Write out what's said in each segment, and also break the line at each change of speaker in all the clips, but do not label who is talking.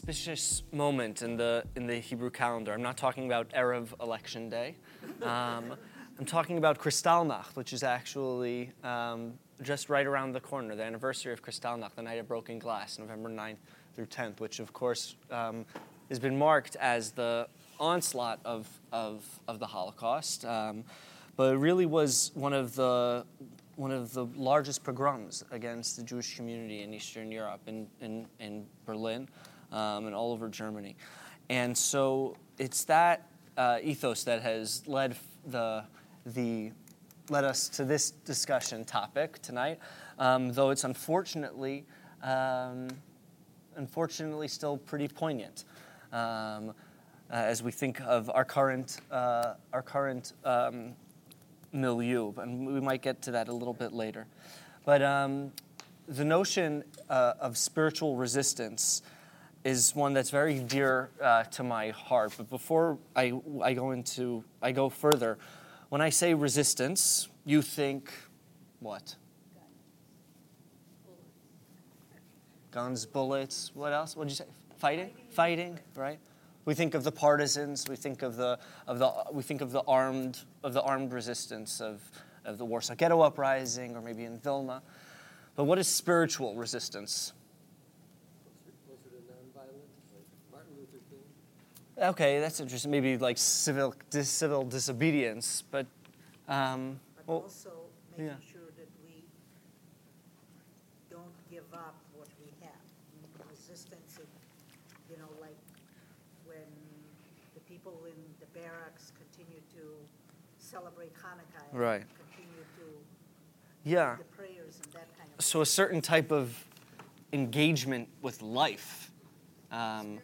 Auspicious moment in the in the Hebrew calendar. I'm not talking about erev election day. Um, I'm talking about Kristallnacht, which is actually um, just right around the corner, the anniversary of Kristallnacht, the night of broken glass, November 9th through 10th, which of course um, has been marked as the onslaught of of, of the Holocaust. Um, but it really was one of the one of the largest pogroms against the Jewish community in Eastern Europe, in, in, in Berlin, um, and all over Germany. And so it's that uh, ethos that has led the, the, led us to this discussion topic tonight, um, though it's unfortunately, um, unfortunately still pretty poignant. Um, uh, as we think of our current, uh, our current um, milieu, and we might get to that a little bit later. But um, the notion uh, of spiritual resistance is one that's very dear uh, to my heart. But before I, I go into, I go further, when I say resistance, you think what? Guns, bullets, what else? What did you say? Fighting? Fighting, right? We think of the partisans. We think of the of the we think of the armed of the armed resistance of of the Warsaw Ghetto uprising, or maybe in Vilna. But what is spiritual resistance? Okay, that's interesting. Maybe like civil dis, civil disobedience, but um,
But
well,
also making
yeah.
sure that we don't give up what we have. Resistance, of, you know, like when the people in the barracks continue to celebrate Hanukkah. and
Right.
Continue to
yeah.
the prayers and that kind of.
So a certain type of engagement with life. Um.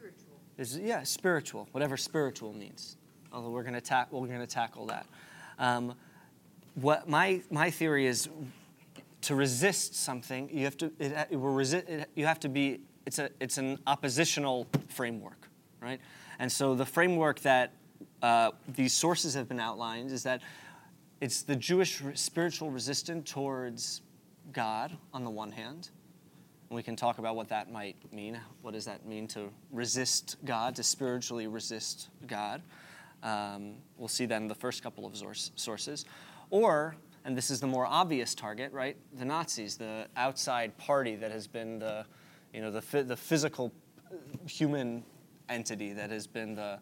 Is yeah spiritual whatever spiritual means. Although we're going we're going to tackle that. Um, what my my theory is to resist something you have to it, it resist it, you have to be it's a it's an oppositional framework right? And so the framework that uh, these sources have been outlined is that it's the Jewish spiritual resistance towards God on the one hand we can talk about what that might mean. What does that mean to resist God, to spiritually resist God? Um, we'll see that in the first couple of source, sources. Or, and this is the more obvious target, right? The Nazis, the outside party that has been the, you know, the, the physical uh, human entity that has been the,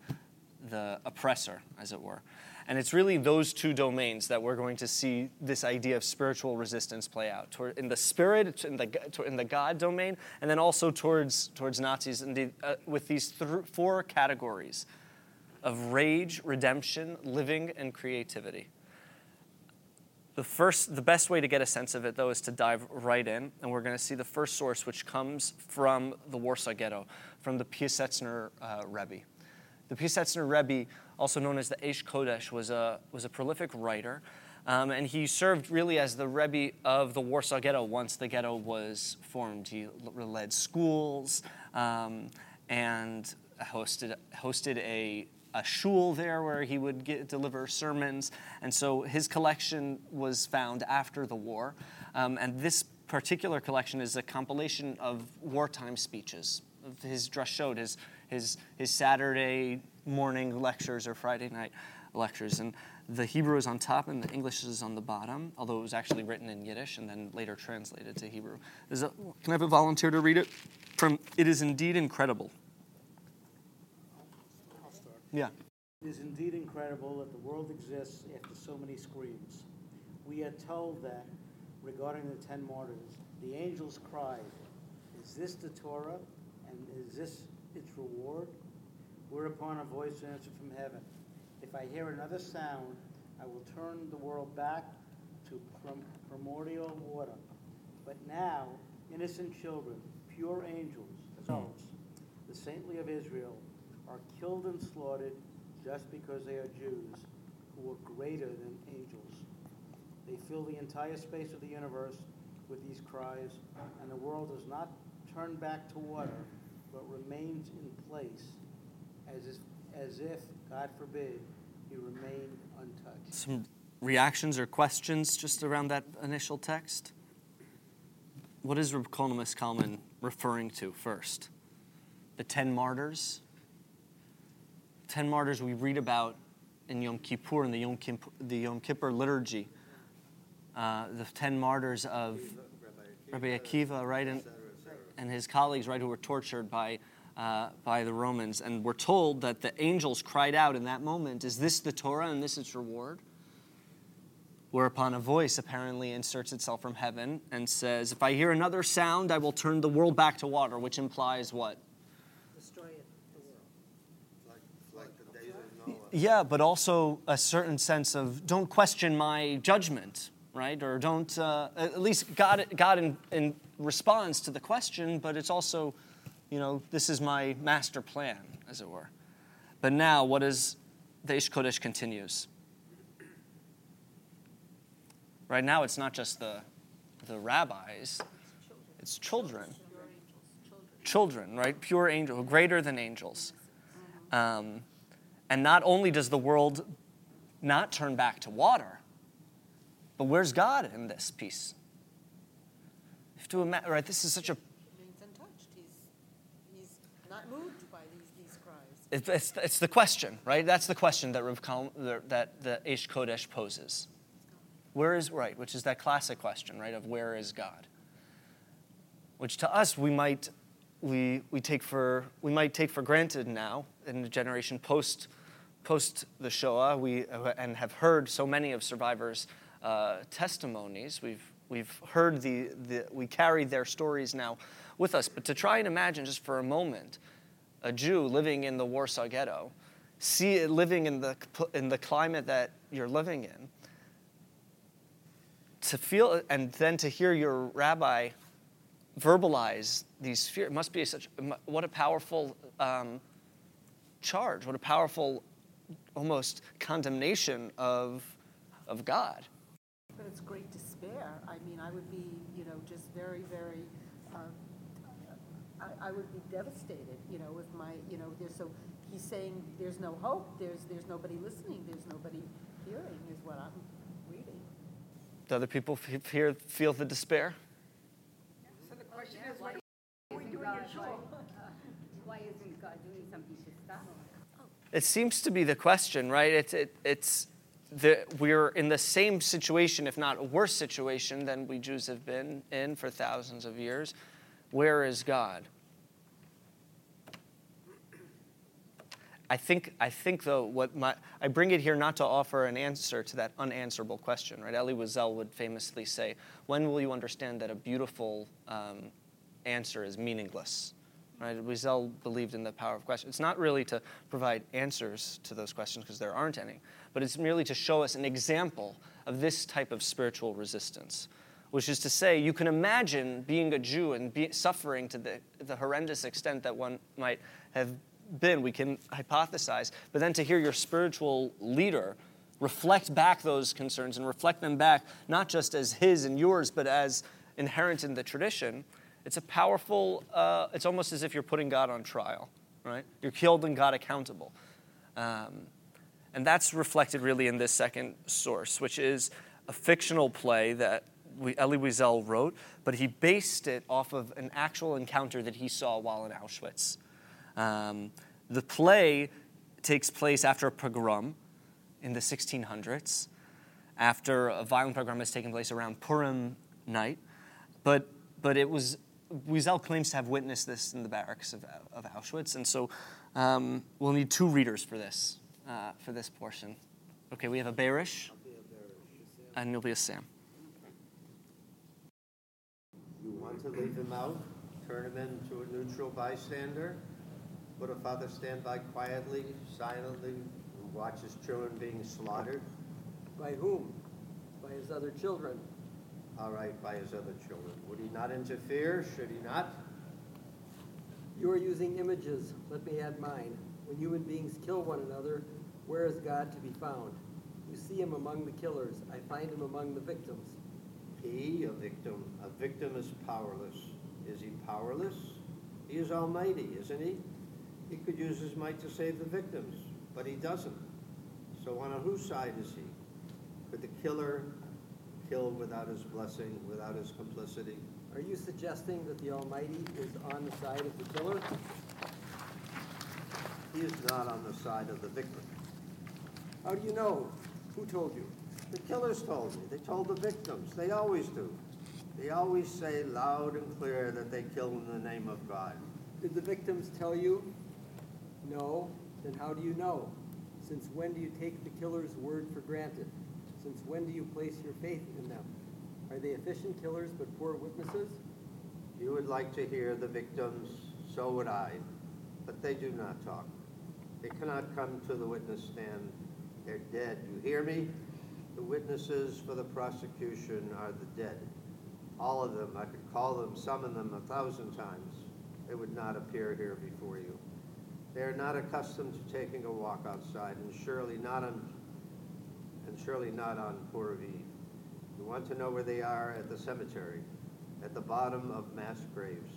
the oppressor, as it were. And it's really those two domains that we're going to see this idea of spiritual resistance play out in the spirit, in the, in the God domain, and then also towards, towards Nazis in the, uh, with these th- four categories of rage, redemption, living, and creativity. The first, the best way to get a sense of it, though, is to dive right in, and we're going to see the first source, which comes from the Warsaw Ghetto, from the Piasetzner uh, Rebbe. The Piasetzner Rebbe, also known as the Eish Kodesh, was a, was a prolific writer, um, and he served really as the Rebbe of the Warsaw Ghetto once the ghetto was formed. He led schools um, and hosted, hosted a, a shul there where he would get, deliver sermons. And so his collection was found after the war. Um, and this particular collection is a compilation of wartime speeches. Of his drashot, his, his, his Saturday morning lectures or Friday night lectures. And the Hebrew is on top and the English is on the bottom, although it was actually written in Yiddish and then later translated to Hebrew. Can I have a volunteer to read it? From It is Indeed Incredible. Yeah.
It is indeed incredible that the world exists after so many screams. We are told that regarding the ten martyrs, the angels cried, Is this the Torah? And is this its reward? Whereupon a voice answered from heaven, If I hear another sound, I will turn the world back to primordial water. But now, innocent children, pure angels, adults, the saintly of Israel, are killed and slaughtered just because they are Jews, who are greater than angels. They fill the entire space of the universe with these cries, and the world does not turn back to water, but remains in place, as if, as if God forbid, he remained untouched.
Some reactions or questions just around that initial text? What is Reb Kalman referring to first? The ten martyrs? Ten martyrs we read about in Yom Kippur, in the Yom Kippur, the Yom Kippur liturgy. Uh, the ten martyrs of Rabbi Akiva, right, and, and his colleagues, right, who were tortured by, uh, by the Romans. And we're told that the angels cried out in that moment, Is this the Torah and this its reward? Whereupon a voice apparently inserts itself from heaven and says, If I hear another sound, I will turn the world back to water, which implies what?
Destroy it, the world.
Like, like the days of Noah.
Yeah, but also a certain sense of don't question my judgment, right? Or don't, uh, at least God, God in, in responds to the question, but it's also, you know, this is my master plan, as it were. But now, what is the Eish Kodesh continues? Right now, it's not just the, the rabbis, it's children. Children, right? Pure angel, greater than angels. Um, and not only does the world not turn back to water, but where's God in this piece? You have to imagine, right? This is such a.
Remains untouched. He's, he's not moved by these, these cries.
It's, it's, the question, right? That's the question that Rav that the Eish Kodesh poses. Where is right? Which is that classic question, right? Of where is God? Which to us we might we, we take for we might take for granted now in the generation post post the Shoah. We and have heard so many of survivors' uh, testimonies. We've we've heard the, the we carry their stories now with us. But to try and imagine just for a moment a Jew living in the Warsaw Ghetto, see living in the in the climate that you're living in to feel and then to hear your rabbi verbalize these fears must be such what a powerful um, charge what a powerful almost condemnation of of god.
But it's great despair. I mean i would be you know just very very uh, I, I would be devastated you know if my you know there's so he's saying there's no hope there's there's nobody listening there's nobody hearing is what i'm reading.
do other people here feel the despair?
So the question is, what are we doing in shul? Why isn't God doing something to stop?
It seems to be the question, right? It's, it, it's the, we're in the same situation, if not a worse situation, than we Jews have been in for thousands of years. Where is God? I think, I think though, what my, I bring it here not to offer an answer to that unanswerable question, right? Elie Wiesel would famously say, when will you understand that a beautiful um, answer is meaningless? Right? Wiesel believed in the power of questions. It's not really to provide answers to those questions because there aren't any, but it's merely to show us an example of this type of spiritual resistance, which is to say, you can imagine being a Jew and be, suffering to the, the horrendous extent that one might have been, we can hypothesize, but then to hear your spiritual leader reflect back those concerns and reflect them back not just as his and yours, but as inherent in the tradition, it's a powerful, uh, it's almost as if you're putting God on trial, right? You're holding God accountable. Um, and that's reflected really in this second source, which is a fictional play that we, Elie Wiesel wrote, but he based it off of an actual encounter that he saw while in Auschwitz. Um, the play takes place after a pogrom in the 1600s, after a violent pogrom has taken place around Purim night. But, but it was, Wiesel claims to have witnessed this in the barracks of, of Auschwitz, and so um, we'll need two readers for this. uh, for this portion. Okay, we have a Berish, and you'll be a Sam.
You want to leave him out? Turn him into a neutral bystander? Put a father stand by quietly, silently, and watch his children being slaughtered?
By whom? By his other children.
All right, by his other children. Would he not interfere? Should he not?
You are using images. Let me add mine. When human beings kill one another, where is God to be found? You see him among the killers. I find him among the victims.
He, a victim, a victim is powerless. Is he powerless? He is almighty, isn't he? He could use his might to save the victims, but he doesn't. So on whose side is he? Could the killer kill without his blessing, without his complicity?
Are you suggesting that the Almighty is on the side of the killer?
He is not on the side of the victim.
How do you know? Who told you?
The killers told me. They told the victims. They always do. They always say loud and clear that they kill in the name of God.
Did the victims tell you? No. Then how do you know? Since when do you take the killer's word for granted? Since when do you place your faith in them? Are they efficient killers but poor witnesses?
You would like to hear the victims, so would I, but they do not talk. They cannot come to the witness stand. They're dead. You hear me? The witnesses for the prosecution are the dead. All of them. I could call them, summon them a thousand times. They would not appear here before you. They are not accustomed to taking a walk outside, and surely not on, and surely not on Purim Eve. You want to know where they are at the cemetery, at the bottom of mass graves.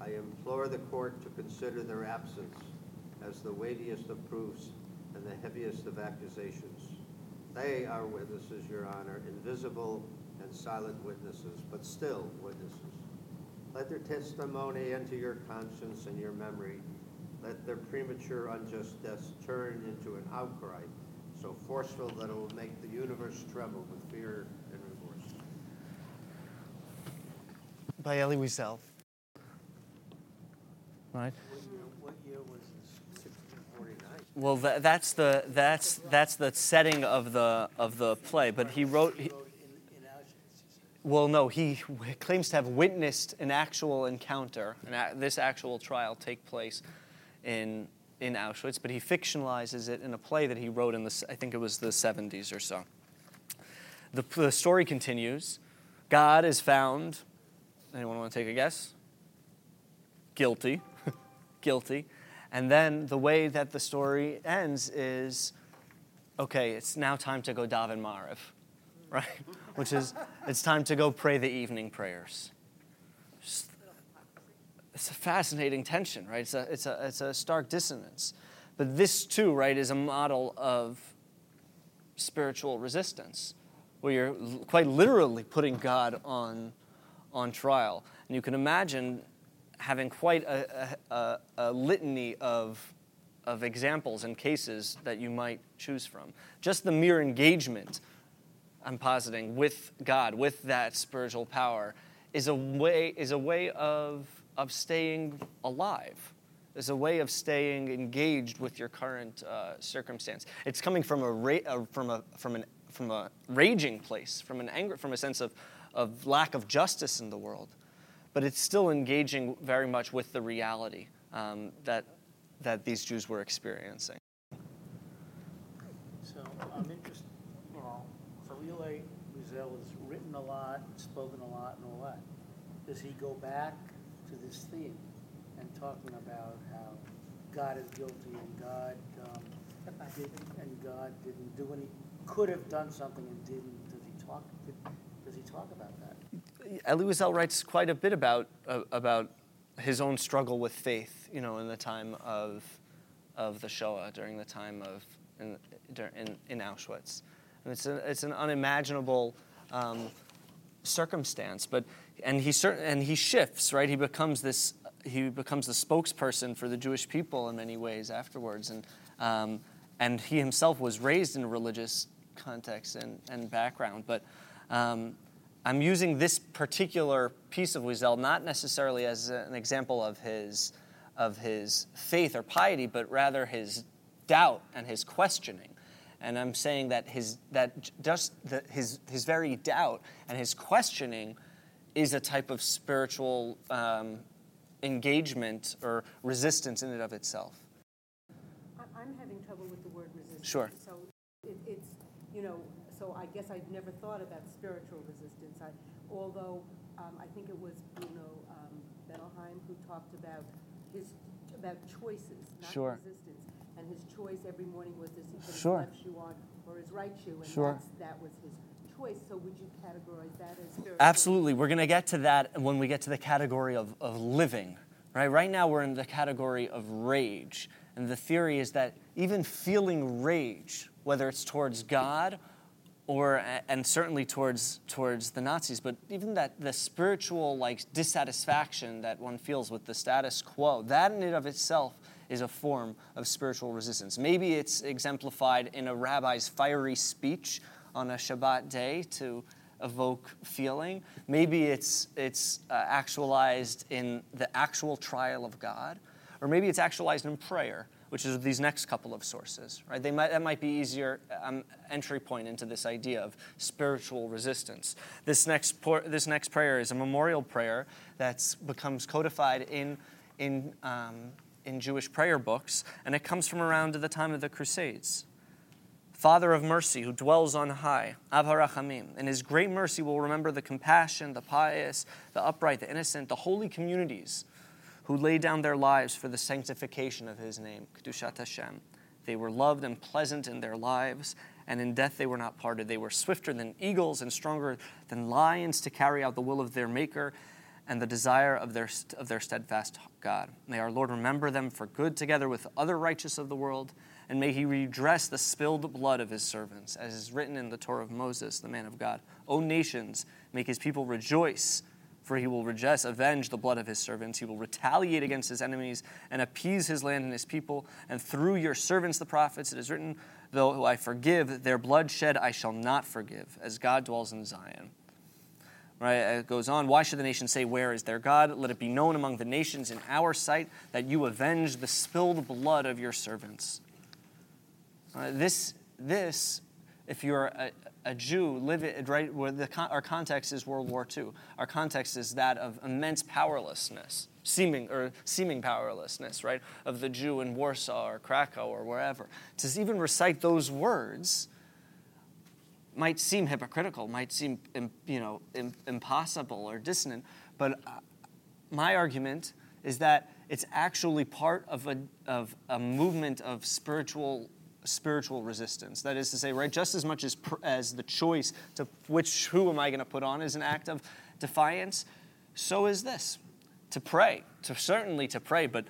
I implore the court to consider their absence as the weightiest of proofs and the heaviest of accusations. They are witnesses, Your Honor, invisible and silent witnesses, but still witnesses. Let their testimony enter your conscience and your memory. Let their premature unjust deaths turn into an outcry so forceful that it will make the universe tremble with fear and remorse.
By Elie Wiesel. Right?
What year was this?
1649.
Well, tha that's the that's that's the setting of the of the play. But he wrote. He,
Wrote in, in Auschwitz.
well, no, he claims to have witnessed an actual encounter, and this actual trial take place in in Auschwitz. But he fictionalizes it in a play that he wrote in the I think it was the 70s or so. The, the story continues. God is found. Anyone want to take a guess? Guilty. Guilty. And then the way that the story ends is okay, it's now time to go daven Mariv, right? Which is, it's time to go pray the evening prayers. It's a fascinating tension, right? It's a, it's, a, it's a stark dissonance. But this, too, right, is a model of spiritual resistance, where you're quite literally putting God on, on trial. And you can imagine having quite a, a, a, a litany of, of examples and cases that you might choose from. Just the mere engagement, I'm positing, with God, with that spiritual power, is a way, is a way of, of staying alive as a way of staying engaged with your current uh, circumstance. It's coming from a, ra- uh, from a from an from a raging place, from an anger, from a sense of of lack of justice in the world, but it's still engaging very much with the reality um, that that these Jews were experiencing.
So I'm interested, you know, Elie Wiesel has written a lot, spoken a lot and all that. Does he go back to this theme and talking about how God is guilty and God, um, didn't, and God didn't do any, could have done something and didn't? Does he talk, did- does he talk about that?
Wiesel writes quite a bit about uh, about his own struggle with faith, you know, in the time of of the Shoah, during the time of in in, in Auschwitz, and it's a, it's an unimaginable um, circumstance. But and he cer- and he shifts, right? He becomes this he becomes the spokesperson for the Jewish people in many ways afterwards, and um, and he himself was raised in a religious context and, and background, but. Um, I'm using this particular piece of Wiesel not necessarily as an example of his, of his faith or piety, but rather his doubt and his questioning. And I'm saying that his that just the, his his very doubt and his questioning is a type of spiritual um, engagement or resistance in and of itself.
I'm having trouble with the word resistance.
Sure.
So it, it's, you know, so I guess I've never thought about spiritual resistance. I, although um, I think it was Bruno um, Bettelheim who talked about his about choices, not
Sure.
resistance. And his choice every morning was does he put
Sure.
his left shoe on or his right shoe, and
Sure.
that's, that was his choice. So would you categorize that as spiritual?
Absolutely. We're going to get to that when we get to the category of, of living. Right? right now, we're in the category of rage. And the theory is that even feeling rage, whether it's towards God or, and certainly towards, towards the Nazis, but even that the spiritual like dissatisfaction that one feels with the status quo, that in and of itself is a form of spiritual resistance. Maybe it's exemplified in a rabbi's fiery speech on a Shabbat day to evoke feeling. Maybe it's, it's uh, actualized in the actual trial of God, or maybe it's actualized in prayer, which is these next couple of sources. Right? They might, that might be easier um, entry point into this idea of spiritual resistance. This next, por- this next prayer is a memorial prayer that becomes codified in, in, um, in Jewish prayer books, and it comes from around the time of the Crusades. Father of mercy, who dwells on high, Av HaRachamim. In his great mercy will remember the compassion, the pious, the upright, the innocent, the holy communities who lay down their lives for the sanctification of his name, Kedushat Hashem. They were loved and pleasant in their lives, and in death they were not parted. They were swifter than eagles and stronger than lions to carry out the will of their Maker and the desire of their, of their steadfast God. May our Lord remember them for good together with other righteous of the world, and may he redress the spilled blood of his servants, as is written in the Torah of Moses, the man of God. O nations, make his people rejoice, for he will redress, avenge the blood of his servants. He will retaliate against his enemies and appease his land and his people. And through your servants, the prophets, it is written, Though I forgive, their bloodshed I shall not forgive, as God dwells in Zion. Right, uh, it goes on. Why should the nations say, Where is their God? Let it be known among the nations in our sight that you avenge the spilled blood of your servants. Uh, this, this, if you're a, a Jew, live it right where the, our context is World War II. Our context is that of immense powerlessness, seeming or seeming powerlessness, right, of the Jew in Warsaw or Krakow or wherever. To even recite those words might seem hypocritical, might seem you know impossible or dissonant, but uh, my argument is that it's actually part of a, of a movement of spiritual spiritual resistance. That is to say, right, just as much as as the choice to which who am I going to put on is an act of defiance, so is this to pray, to certainly to pray, but.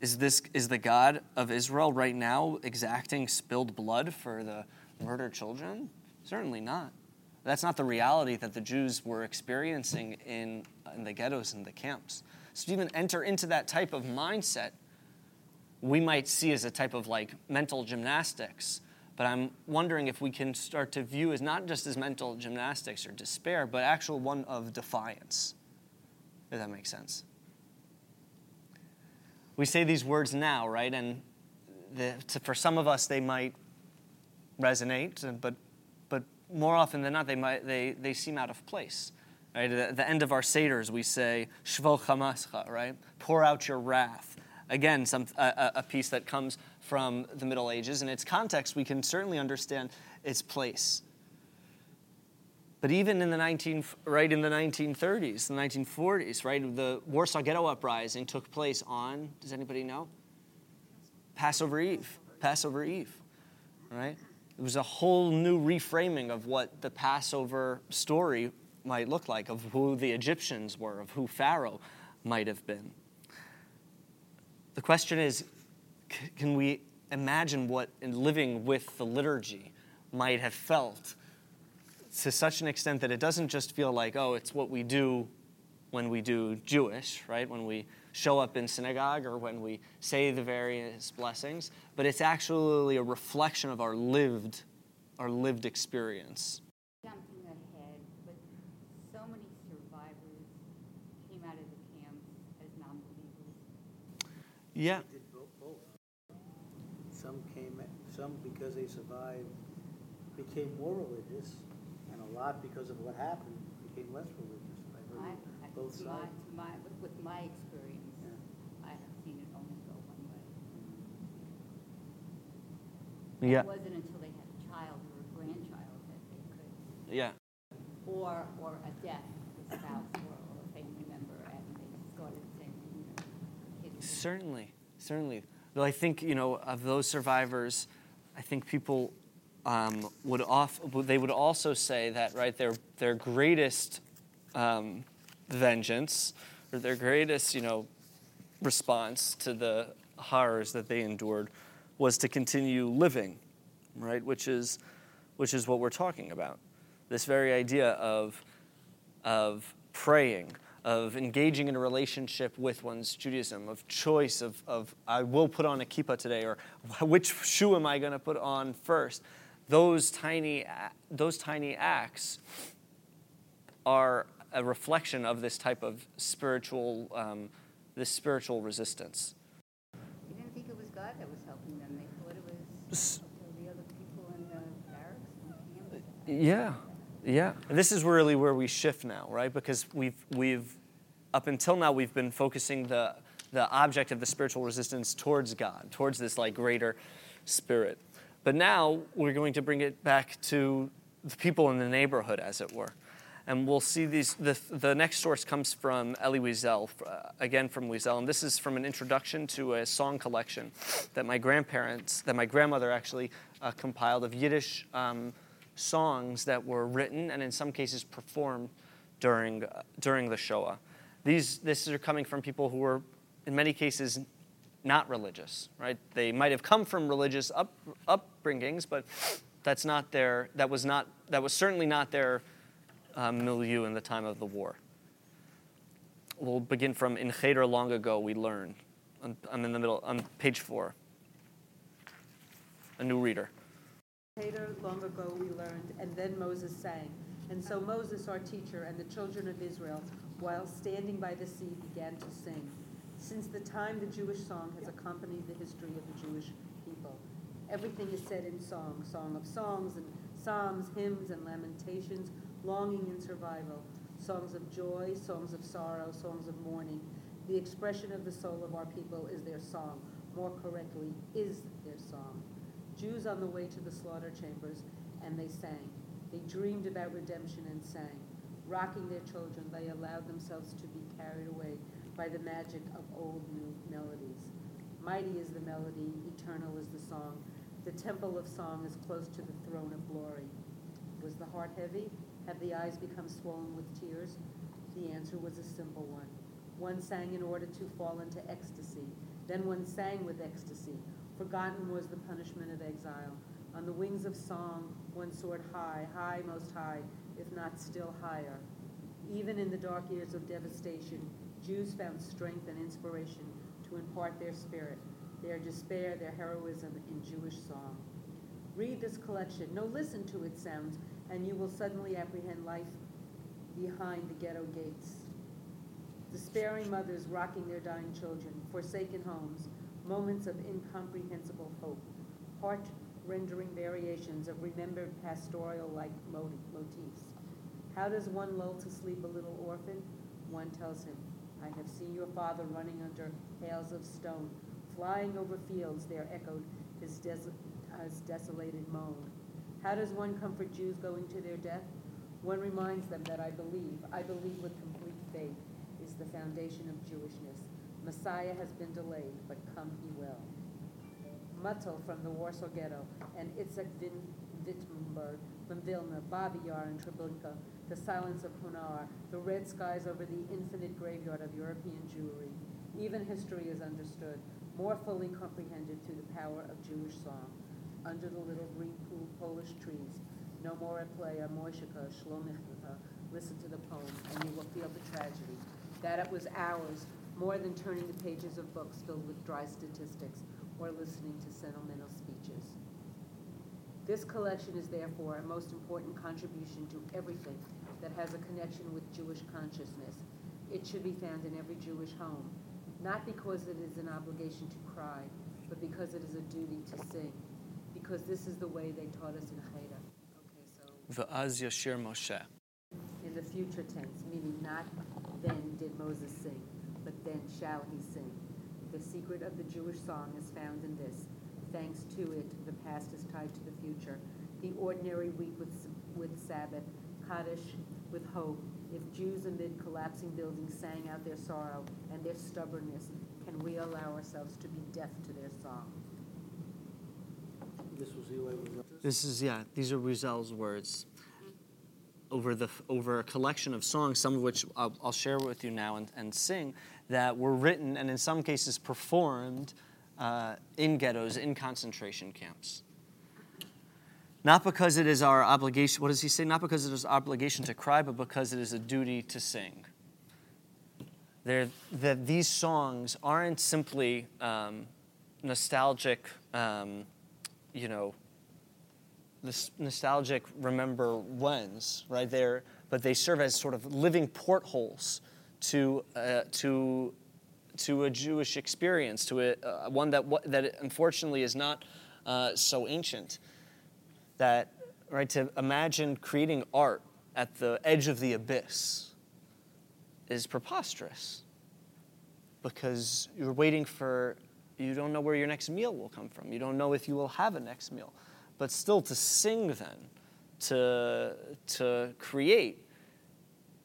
Is this is the God of Israel right now exacting spilled blood for the murdered children? Certainly not. That's not the reality that the Jews were experiencing in, in the ghettos and the camps. So to even enter into that type of mindset, we might see as a type of like mental gymnastics. But I'm wondering if we can start to view as not just as mental gymnastics or despair, but actual one of defiance. If that makes sense. We say these words now, right? And the, to, for some of us, they might resonate, but but more often than not, they, might, they, they seem out of place. Right? At the end of our Seders, we say, Shvo right? Pour out your wrath. Again, some, a, piece that comes from the Middle Ages. In its context, we can certainly understand its place. But even in the 19, right in the 1930s, the 1940s, right, the Warsaw Ghetto Uprising took place on, does anybody know? Passover Eve. Passover Eve, right? It was a whole new reframing of what the Passover story might look like, of who the Egyptians were, of who Pharaoh might have been. The question is can we imagine what living with the liturgy might have felt to such an extent that it doesn't just feel like, oh, it's what we do when we do Jewish, right? When we show up in synagogue or when we say the various blessings, but it's actually a reflection of our lived, our lived experience.
Jumping ahead, but so many survivors came out of the camps as non-believers.
Yeah.
Did both, both. Some came, Some, because they survived, became more religious, and a lot, because of what happened, became less religious. I've
I,
heard
I,
both sides.
my, with- with my experience,
Yeah.
I have seen it only go one way.
Yeah.
It wasn't until they had a child or a grandchild that they could,
Yeah.
or, or a spouse or, or a family member, and they started saying, you know, kids.
Certainly, certainly. Though I think you know of those survivors, I think people um, would off they would also say that right their their greatest um, vengeance or their greatest you know response to the horrors that they endured was to continue living, right? Which is which is what we're talking about. This very idea of of praying, of engaging in a relationship with one's Judaism, of choice, of, of I will put on a kippah today, or which shoe am I going to put on first? Those tiny, those tiny acts are a reflection of this type of spiritual, um, this spiritual resistance.
They didn't think it was God that was helping them, they thought it was the other people in the barracks.
Yeah, yeah. And this is really where we shift now, right? Because we've we've up until now we've been focusing the the object of the spiritual resistance towards God, towards this like greater spirit. But now we're going to bring it back to the people in the neighborhood, as it were. And we'll see these. The, the next source comes from Elie Wiesel, uh, again from Wiesel, and this is from an introduction to a song collection that my grandparents, that my grandmother actually uh, compiled of Yiddish um, songs that were written and in some cases performed during uh, during the Shoah. These this are coming from people who were, in many cases, not religious. Right? They might have come from religious up, upbringings, but that's not their. That was not. That was certainly not their uh, milieu in the time of the war. We'll begin from in Cheder long ago we learned. I'm, I'm in the middle on page four. A new reader.
Later, long ago, we learned, and then Moses sang. And so Moses, our teacher, and the children of Israel, while standing by the sea, began to sing. Since the time the Jewish song has accompanied the history of the Jewish people. Everything is said in song, song of songs, and psalms, hymns, and lamentations, longing and survival, songs of joy, songs of sorrow, songs of mourning. The expression of the soul of our people is their song. More correctly, is. Jews on the way to the slaughter chambers, and they sang. They dreamed about redemption and sang. Rocking their children, they allowed themselves to be carried away by the magic of old new melodies. Mighty is the melody, eternal is the song. The temple of song is close to the throne of glory. Was the heart heavy? Have the eyes become swollen with tears? The answer was a simple one. One sang in order to fall into ecstasy. Then one sang with ecstasy. Forgotten was the punishment of exile. On the wings of song, one soared high, high, most high, if not still higher. Even in the dark years of devastation, Jews found strength and inspiration to impart their spirit, their despair, their heroism in Jewish song. Read this collection, no, listen to its sounds, and you will suddenly apprehend life behind the ghetto gates. Despairing mothers rocking their dying children, forsaken homes, moments of incomprehensible hope, heart-rendering variations of remembered pastoral-like mo- motifs. How does one lull to sleep a little orphan? One tells him, I have seen your father running under hails of stone, flying over fields there echoed his, des- his desolated moan. How does one comfort Jews going to their death? One reminds them that I believe, I believe with complete faith, is the foundation of Jewishness. Messiah has been delayed, but come he will. Muttel from the Warsaw Ghetto, and Itzhak Vin- Wittenberg from Vilna, Babi Yar and Treblinka, the silence of Ponar, the red skies over the infinite graveyard of European Jewry. Even history is understood, more fully comprehended through the power of Jewish song. Under the little green pool Polish trees, no more at play are Moishika, Shlomichta. Listen to the poem, and you will feel the tragedy. That it was ours, more than turning the pages of books filled with dry statistics or listening to sentimental speeches. This collection is therefore a most important contribution to everything that has a connection with Jewish consciousness. It should be found in every Jewish home, not because it is an obligation to cry, but because it is a duty to sing, because
this is the way they taught us in Cheder. Okay, so
yashir Moshe.
in the future tense, meaning not then did Moses sing, but then shall he sing. The secret of the Jewish song is found in this. Thanks to it, the past is tied to the future. The ordinary week with, with Sabbath, Kaddish with hope. If Jews amid collapsing buildings sang out their sorrow and their stubbornness, can we allow ourselves to be deaf to their song?
This was the way
This is yeah. These are Wiesel's words. Over the over a collection of songs, some of which I'll, I'll share with you now and, and sing, that were written and in some cases performed uh, in ghettos, in concentration camps. Not because it is our obligation. What does he say? Not because it is our obligation to cry, but because it is a duty to sing. They're, that these songs aren't simply um, nostalgic, um, you know, nostalgic remember whens, right there, but they serve as sort of living portholes to uh, to to a Jewish experience, to a uh, one that that unfortunately is not uh, so ancient. That right to imagine creating art at the edge of the abyss is preposterous because you're waiting for you don't know where your next meal will come from. You don't know if you will have a next meal. But still to sing then, to to create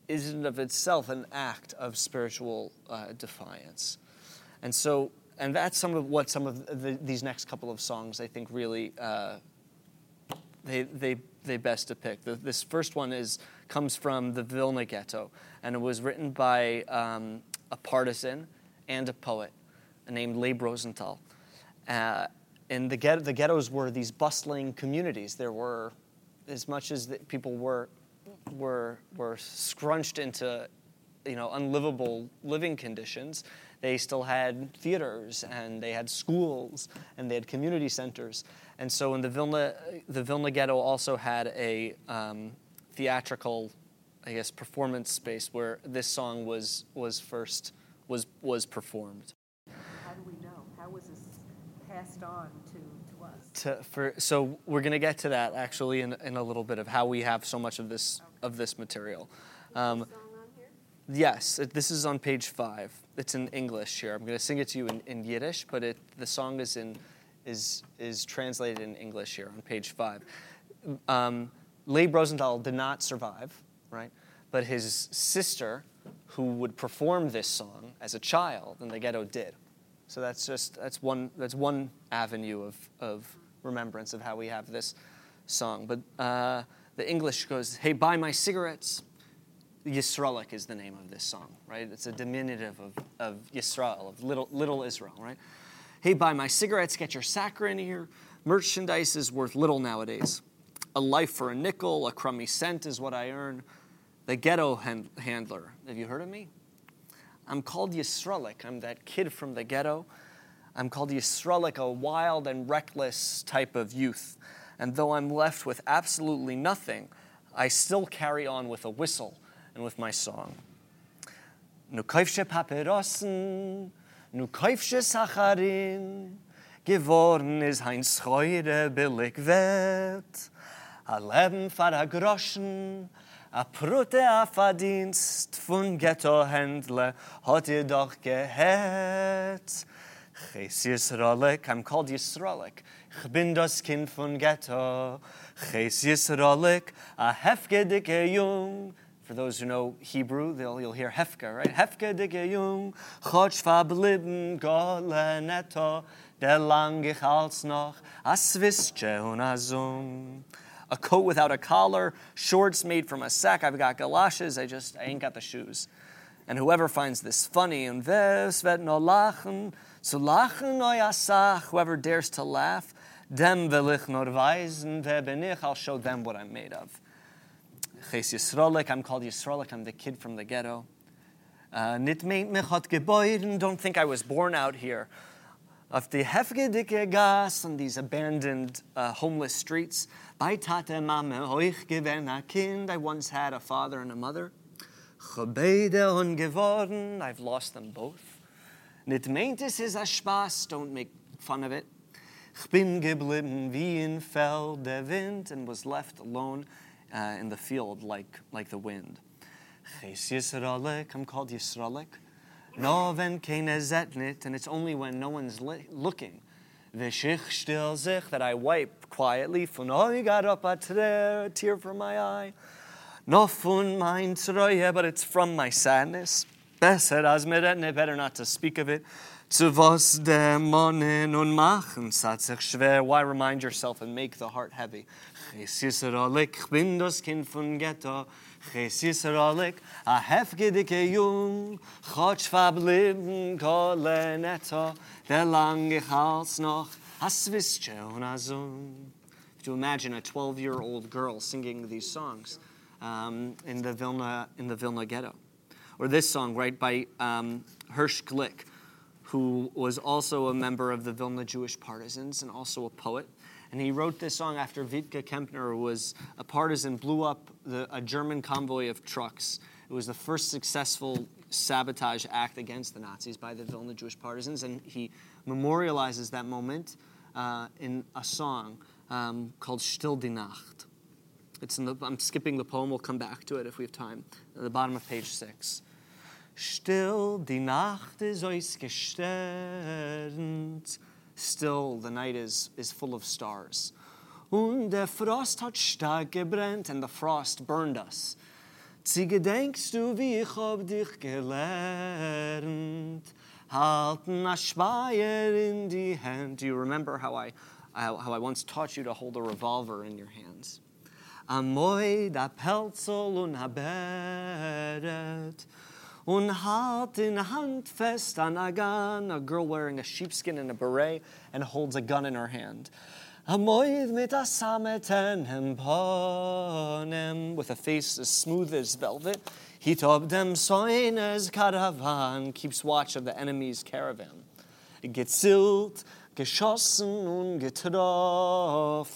is in of itself an act of spiritual uh, defiance. And so and that's some of what some of the, these next couple of songs I think really uh, they, they, they best depict. The, this first one is, comes from the Vilna Ghetto, and it was written by um, a partisan and a poet named Leib Rosenthal. Uh, and the, ghetto, the ghettos were these bustling communities. There were, as much as the people were, were, were scrunched into you know, unlivable living conditions, they still had theaters and they had schools and they had community centers. And so in the Vilna, the Vilna ghetto also had a um, theatrical, I guess, performance space where this song was, was first was, was performed.
How do we know? How was this passed on to, to us?
To, for, so we're going to get to that actually in, in a little bit of how we have so much of this, of this material. Um, Yes, it, this is on page five. It's in English here. I'm going to sing it to you in, in Yiddish, but it, the song is in is is translated in English here on page five. Um, Leib Rosenthal did not survive, right? But his sister, who would perform this song as a child in the ghetto, did. So that's just that's one that's one avenue of of remembrance of how we have this song. But uh, the English goes, "Hey, buy my cigarettes." Yisraelik is the name of this song, right? It's a diminutive of, of Yisrael, of little, little Israel, right? Hey, buy my cigarettes, get your saccharin here. Merchandise is worth little nowadays. A life for a nickel, a crummy cent is what I earn. The ghetto hand, handler. Have you heard of me? I'm called Yisraelik. I'm that kid from the ghetto. I'm called Yisraelik, a wild and reckless type of youth. And though I'm left with absolutely nothing, I still carry on with a whistle and with my song. Nu kaufsche Papyrossen, nu kaufsche Sacharin, geworden is hein Scheure billig wert. A Leben fahr a Groschen, a Prute a Verdienst von Ghetto-Händler hat ihr doch gehört. Ches Yisraelik, I'm called Yisraelik. Ich bin das Kind von Ghetto. Ches Yisraelik, a hefke hefgedike Jung. For those who know Hebrew, they'll, you'll hear Hefka, right? Hefka dike Jung, chotsch verblieben, gole netto, der lang ich als noch, a swistche und a zung. A coat without a collar, shorts made from a sack. I've got galoshes, I just, I ain't got the shoes. And whoever finds this funny, and whoever dares to laugh, dem I'll show them what I'm made of. Ches Yisrolik, I'm called Yisrolik, I'm the kid from the ghetto. Uh, Nit meint mich hat geboren, don't think I was born out here. Of the hefgedike gas on these abandoned uh, homeless streets, bei tate mame hoich gewen a kind, I once had a father and a mother. Gebeide ungeworden, I've lost them both. Nit meint es is a spaß, don't make fun of it. Ich bin geblieben wie in Feld der Wind and was left alone uh, in the field like, like the wind. Ches Yisraelik, I'm called Yisraelik. No wenn keine zetnit, and it's only when no one's li- looking. Vishich still sich, that I wipe quietly, got up a tear, from my eye. No fun mein Treue, but it's from my sadness. Besser as mir better not to speak of it. Zu was Dämonen und machen, sat sich schwer. Why remind yourself and make the heart heavy? Ich bin das Kind von Ghetto. Ches Yisraelik, a hefgedike Jung. Chotsch verblieben, kole netto. Der lange Hals noch, has wisst und azun. To imagine a 12-year-old girl singing these songs um, in the Vilna in the Vilna ghetto, or this song, right by um, Hirsch Glick, who was also a member of the Vilna Jewish Partisans and also a poet. And he wrote this song after Wittke Kempner was a partisan, blew up the, a German convoy of trucks. It was the first successful sabotage act against the Nazis by the Vilna Jewish partisans, and he memorializes that moment uh, in a song um, called Still die Nacht. It's in the, I'm skipping the poem, we'll come back to it if we have time, at the bottom of page six. Still die Nacht ist ausgesternt. Still the night is, is full of stars. Und der Frost hat stark gebrannt, and the frost burned us. Sie gedenkst du, wie ich hab dich gelernt. Halten a Speyer in die Hand. Do you remember how I, how, I once taught you to hold a revolver in your hands? Amoy da Pelzel und a. Und halt in Hand fest an a gun. A girl wearing a sheepskin and a beret and holds a gun in her hand. Amoyd mit a sametenem ponem, with a face as smooth as velvet. Hitob dem soines caravan, keeps watch of the enemy's caravan. Gezilt, geschossen und getroffen,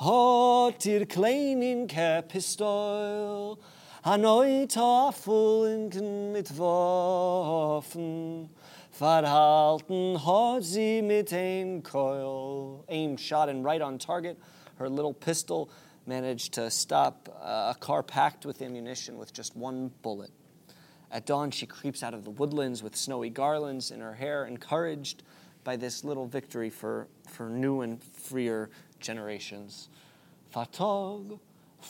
hat ihr kleinen Pistol, an oi Tafeln mit Waffen, verhalten hat sie mit ein Keul. Aim shot and right on target. Her little pistol managed to stop uh, a car packed with ammunition with just one bullet. At dawn, she creeps out of the woodlands with snowy garlands in her hair, encouraged by this little victory for, for new and freer generations. Fatog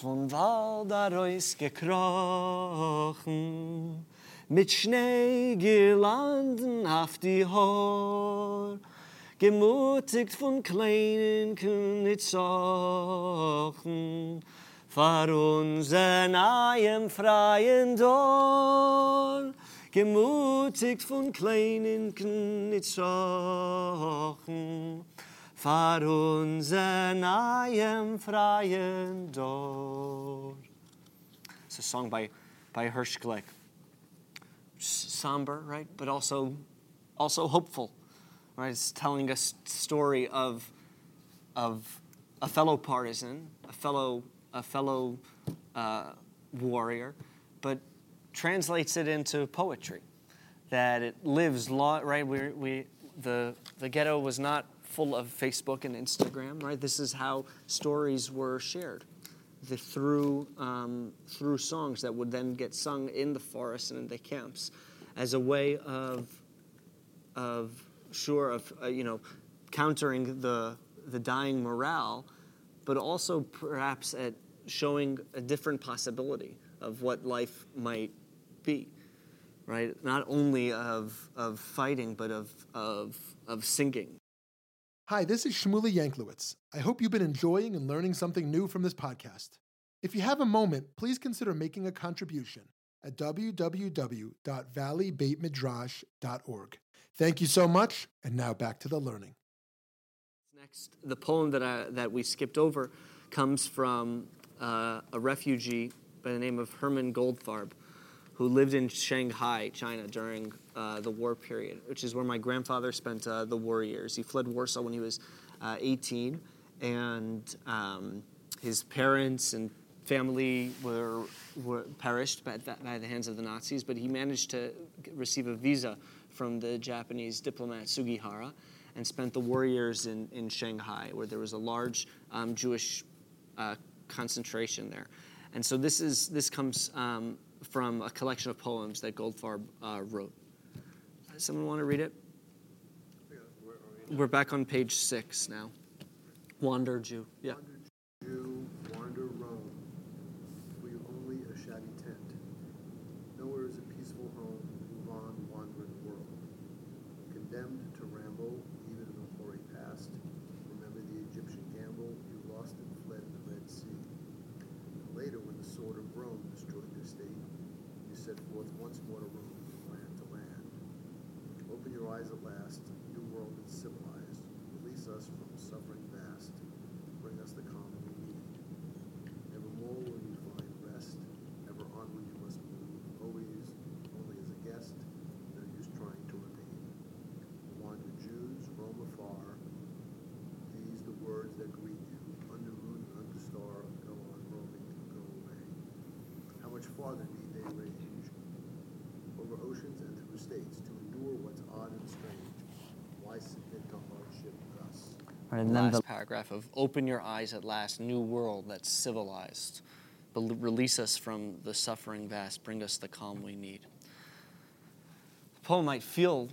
von Waldarois gekrochen, mit Schneegirlanden auf die Haar, gemutigt von kleinen Königsachen, vor unseren einem freien Dorn, gemutigt von kleinen Königsachen, vor unseren einem freien Dorn. It's a song by, by Hirsch Glick. Somber, right? But also, also hopeful, right? It's telling a story of, of a fellow partisan, a fellow, a fellow uh, warrior, but translates it into poetry. That it lives, lo- right? We, we, the, the ghetto was not full of Facebook and Instagram, right? This is how stories were shared the, through, um, through songs that would then get sung in the forests and in the camps as a way of, of sure, of, uh, you know, countering the, the dying morale, but also perhaps at showing a different possibility of what life might be, right? Not only of, of fighting, but of, of, of singing.
Hi, this is Shmuly Yanklowitz. I hope you've been enjoying and learning something new from this podcast. If you have a moment, please consider making a contribution at www.valleybeitmidrash.org. Thank you so much, and now back to the learning.
Next, the poem that, I, that we skipped over comes from uh, a refugee by the name of Herman Goldfarb, who lived in Shanghai, China, during uh, the war period, which is where my grandfather spent uh, the war years. He fled Warsaw when he was uh, 18, and um, his parents and family were, were perished by, by the hands of the Nazis, but he managed to receive a visa from the Japanese diplomat Sugihara and spent the war years in, in Shanghai, where there was a large um, Jewish uh, concentration there. And so this, is, this comes um, from a collection of poems that Goldfarb uh, wrote. Someone want to read it? We're back on page six now. Wander Jew. Yeah.
Wander Jew, wander Rome, for you only a shabby tent. Nowhere is a peaceful home, move on, wandering world. Condemned to ramble, even in the hoary past, remember the Egyptian gamble, you lost and fled in the Red Sea. And later, when the sword of Rome destroyed their state, you set forth once more to roam from land to land. Open your eyes at last, new world and civilized. Release us from suffering vast. Bring us the calm we need. Evermore will you find rest. Ever onward you must move. Always, only as a guest. No use trying to remain. Wander Jews, roam afar. These the words that greet you. Under moon and under star, go on roaming, go away. How much farther need they range? Over oceans and through states to endure what's odd and strange. Why submit to hardship thus?
Right, and then the last paragraph of open your eyes at last, new world that's civilized. Bel- Release us from the suffering vast, bring us the calm we need. The poem might feel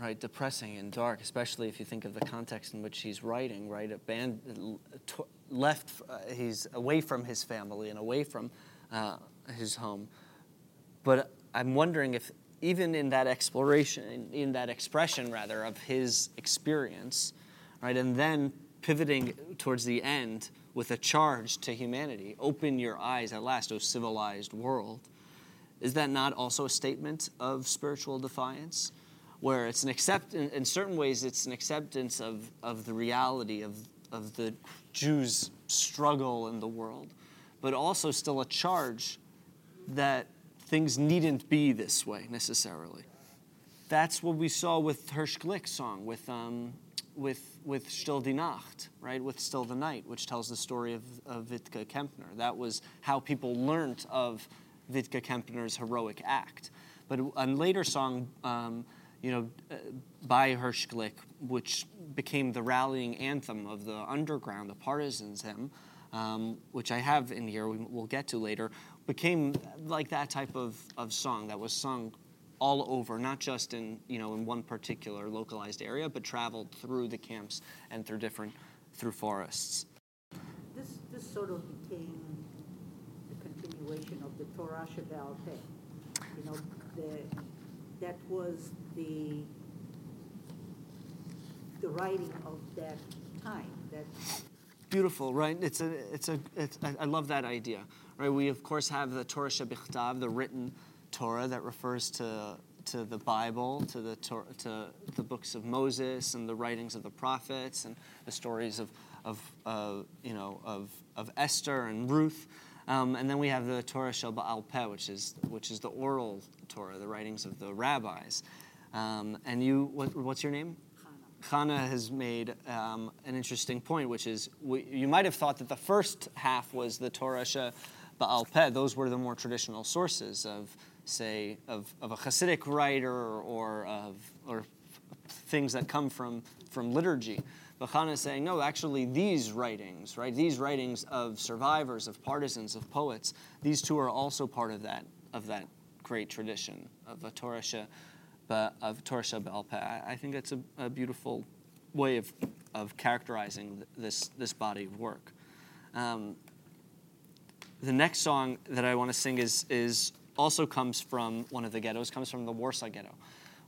right depressing and dark, especially if you think of the context in which he's writing. Right, Aban- t- left, uh, he's away from his family and away from uh, his home. But I'm wondering if even in that exploration, in that expression rather of his experience, right, and then pivoting towards the end with a charge to humanity, open your eyes at last, O civilized world. Is that not also a statement of spiritual defiance? Where it's an accept in, in certain ways it's an acceptance of, of the reality of, of the Jews' struggle in the world, but also still a charge that things needn't be this way necessarily. That's what we saw with Hirsch Glick's song, with, um, with, with Still die Nacht, right? With Still the Night, which tells the story of, of Wittke Kempner. That was how people learnt of Wittke Kempner's heroic act. But a later song, um, you know, uh, by Hirsch Glick, which became the rallying anthem of the underground, the partisans hymn, um, which I have in here, we, we'll get to later, became like that type of, of song that was sung all over, not just in you know in one particular localized area, but traveled through the camps and through different through forests.
This, this sort of became the continuation of the Torah Sheba'al Peh. You know, the, that was the, the writing of that time, that
Beautiful, right? It's a, it's a, it's, I I love that idea, right? We of course have the Torah Shebichtav, the written Torah that refers to to the Bible, to the Tor- to the books of Moses and the writings of the prophets and the stories of of uh, you know of of Esther and Ruth, um, and then we have the Torah Shel Baal Peh, which is which is the oral Torah, the writings of the rabbis. Um, and you, what, what's your name? Chana has made um, an interesting point, which is we, you might have thought that the first half was the Torah She Baal Peh. Those were the more traditional sources of, say, of, of a Hasidic writer or, of or things that come from from liturgy. But Chana is saying, no, actually, these writings, right? These writings of survivors, of partisans, of poets, these two are also part of that of that great tradition of a Torah of Torah. I I think that's a, a beautiful way of, of characterizing this, this body of work. Um, the next song that I want to sing is, is also comes from one of the ghettos, comes from the Warsaw Ghetto,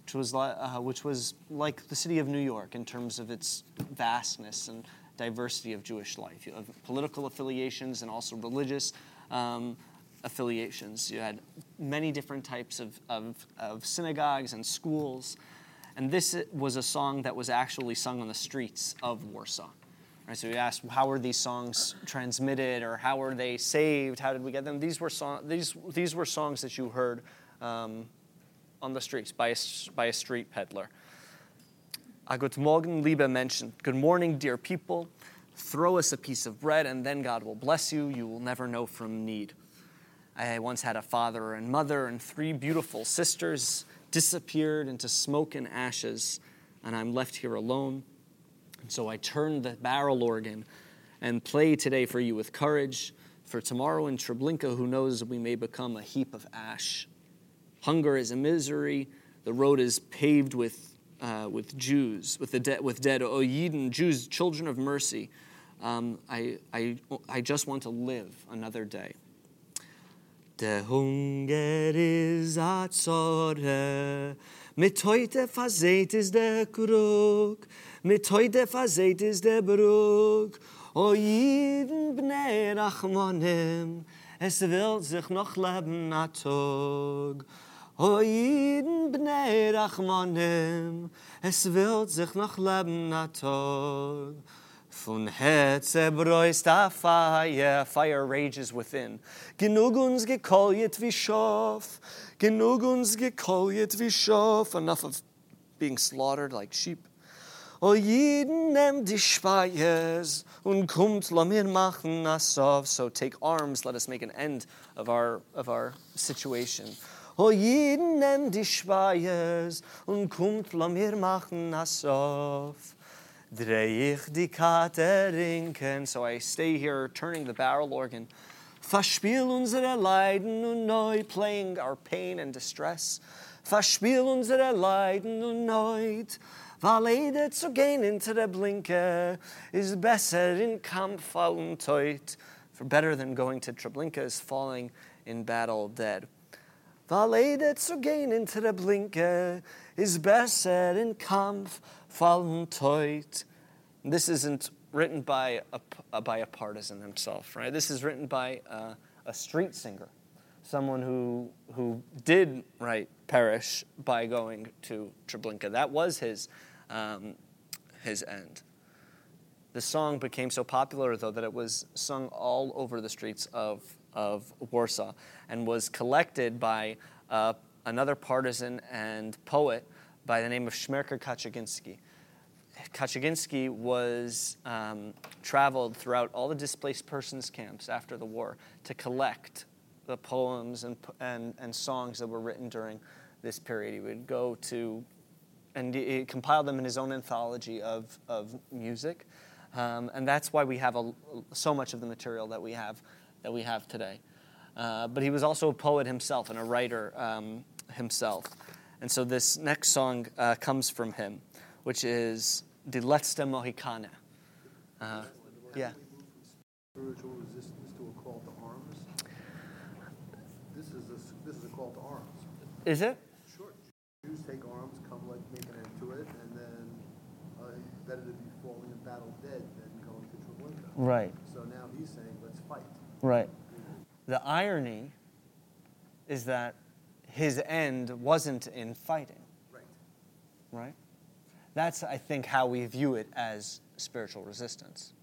which was, uh, which was like the city of New York in terms of its vastness and diversity of Jewish life, of political affiliations and also religious um, affiliations. You had many different types of, of, of synagogues and schools. And this was a song that was actually sung on the streets of Warsaw. Right, so you asked, how were these songs transmitted or how were they saved? How did we get them? These were, song, these, these were songs that you heard um, on the streets by a, by a street peddler. A Good Morgen, liebe Menschen. Good morning, dear people. Throw us a piece of bread and then God will bless you. You will never know from need. I once had a father and mother and three beautiful sisters disappeared into smoke and ashes. and I'm left here alone. And so I turn the barrel organ and play today for you with courage. For tomorrow in Treblinka, who knows, we may become a heap of ash. Hunger is a misery. The road is paved with, uh, with Jews, with, the de- with dead. O Yidden, Jews, children of mercy. Um, I, I, I just want to live another day. Der Hunger is a Zorre, mit heute versät ist der Krug, mit heute versät ist der Brug. O jeden Bnei Rachmanim, es will sich noch leben a Tag. O jeden Bnei Rachmanim, es will sich noch leben a Tag. Von Hetze bräust a fire, fire rages within. Genug uns gekoljet wie Schof, genug uns gekoljet wie Schof. Enough of being slaughtered like sheep. O jeden nimmt die Speies und kommt, la mir machen a sov. So take arms, let us make an end of our, of our situation. O jeden nimmt die Speies und kommt, la mir machen a sov. Dreh ich die Katerinken. So I stay here turning the barrel organ. Verspiel unsere Leiden und neu playing our pain and distress. Verspiel unsere Leiden und neu. Weil zu gehen into der Blinke is besser in Kampf fallen teut. For better than going to Treblinka is falling in battle dead. Weil zu gehen into der Blinke is besser in Kampf fallen teut. This isn't written by a, uh, by a partisan himself, right? This is written by uh, a street singer, someone who, who did, right, perish by going to Treblinka. That was his, um, his end. The song became so popular, though, that it was sung all over the streets of, of Warsaw and was collected by uh, another partisan and poet by the name of Shmerka Kaczerginski. Kaczerginski was um, traveled throughout all the displaced persons camps after the war to collect the poems and, and, and songs that were written during this period. He would go to and he compiled them in his own anthology of, of music. Um, and that's why we have a, so much of the material that we have, that we have today. Uh, but he was also a poet himself and a writer um, himself. And so this next song uh, comes from him, which is Die letzte Mohikane. Uh, yeah.
Spiritual resistance to a call to arms. This is a, this is a call to arms.
Is it?
Sure. Jews take arms, come like make an end to it, and then uh, better to be falling in battle dead than going to Treblinka.
Right.
So now he's saying, let's fight.
Right. The irony is that his end wasn't in fighting.
Right.
Right? That's, I think, how we view it as spiritual resistance.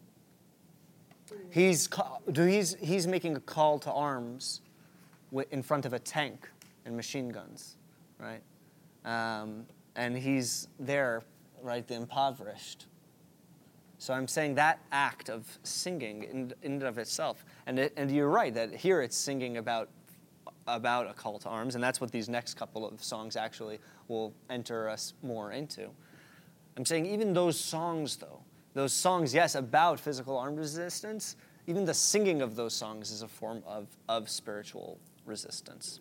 He's, do he's, he's making a call to arms in front of a tank and machine guns, right? Um, and he's there, right, the impoverished. So I'm saying that act of singing in, in and of itself, and, it, and you're right that here it's singing about, about to arms, and that's what these next couple of songs actually will enter us more into. I'm saying even those songs, though, those songs, yes, about physical armed resistance, even the singing of those songs is a form of, of spiritual resistance.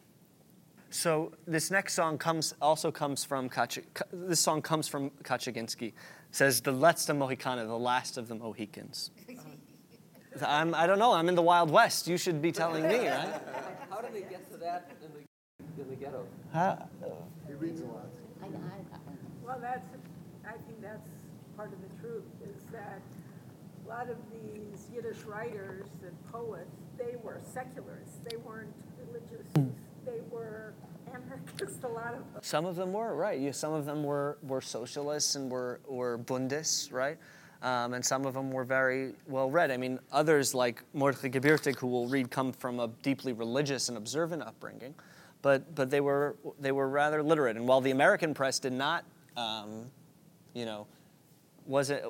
So this next song comes also comes from Kach- this song comes from Kaczerginski. Says the letzte Mohicana, the last of the Mohicans. I'm, I don't know. I'm in the Wild West. You should be telling me, right?
How did they get to that in the, in the ghetto?
Huh?
He reads a lot.
Well, that's, I think that's part of the truth, is that a lot of these Yiddish writers and poets, they were secularists. They weren't religious. They were anarchists, a lot of them.
Some of them were, right. Some of them were, were socialists and were, were Bundists, right? Um, and some of them were very well read. I mean, others like Mordechai Gebirtig, who will read, come from a deeply religious and observant upbringing, but, but they, were, they were rather literate. And while the American press did not, um, you know, wasn't,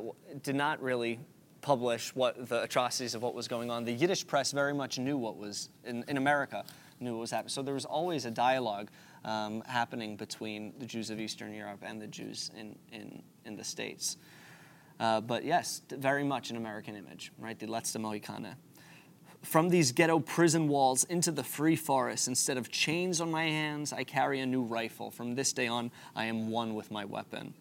did not really publish what the atrocities of what was going on, the Yiddish press very much knew what was in, in America, knew what was happening. So there was always a dialogue um, happening between the Jews of Eastern Europe and the Jews in, in, in the States. Uh, but yes, very much an American image, right? The Letzte Mohikane. From these ghetto prison walls into the free forest, instead of chains on my hands, I carry a new rifle. From this day on, I am one with my weapon.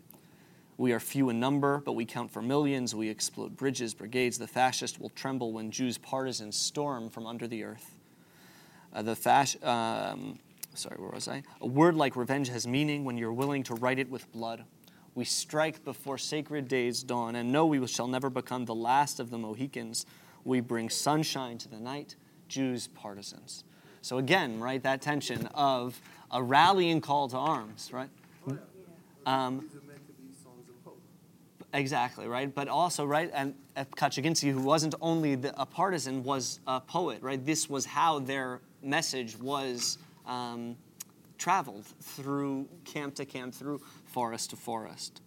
We are few in number, but we count for millions. We explode bridges, brigades. The fascist will tremble when Jews' partisans storm from under the earth. Uh, the fasc- um, sorry, where was I? A word like revenge has meaning when you're willing to write it with blood. We strike before sacred days dawn, and know we shall never become the last of the Mohicans. We bring sunshine to the night, Jews partisans. So again, right, that tension of a rallying call to arms, right? Um,
These are meant to be songs of hope.
Exactly, right? But also, right, and Kaczerginski, who wasn't only the, a partisan, was a poet, right? This was how their message was um, traveled through camp to camp, through forest to forest.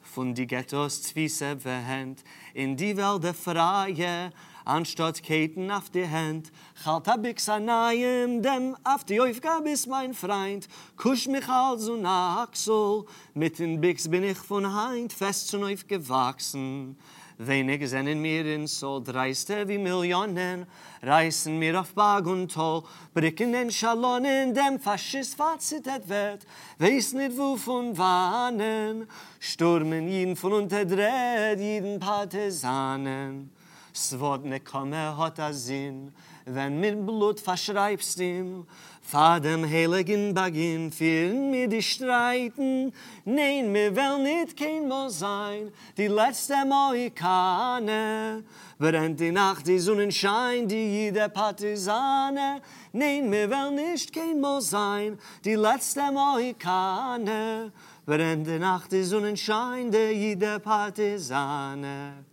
Von die Ghettos Zwiese behend, in die Welt der Freie, anstatt Keten auf die Hand. Halt hab ich sanayim, dem auf die Aufgabe ist mein Freund. Kusch mich also nach Achsel, mit den Bix bin ich von Heint fest zu neuf gewachsen. Wenig in mir in so dreiste wie Millionen, reißen mir auf Bag und Toll, bricken den Schalonen, dem Faschist fazit et wird, weiß nicht wo von Wahnen, stürmen jeden von unterdreht, jeden Partisanen. Swodne komme hat a Sinn, wenn mit Blut verschreibst ihm, Fahr dem heiligen Bagin, führen mir die Streiten, nein, mir will nicht kein Mal sein, die letzte Mohikane, brennt die Nacht, die Sonnenschein, die jede Partisane, nein, mir will nicht kein Mal sein, die letzte Mohikane, brennt die Nacht, die Sonnenschein, die jede Partisane.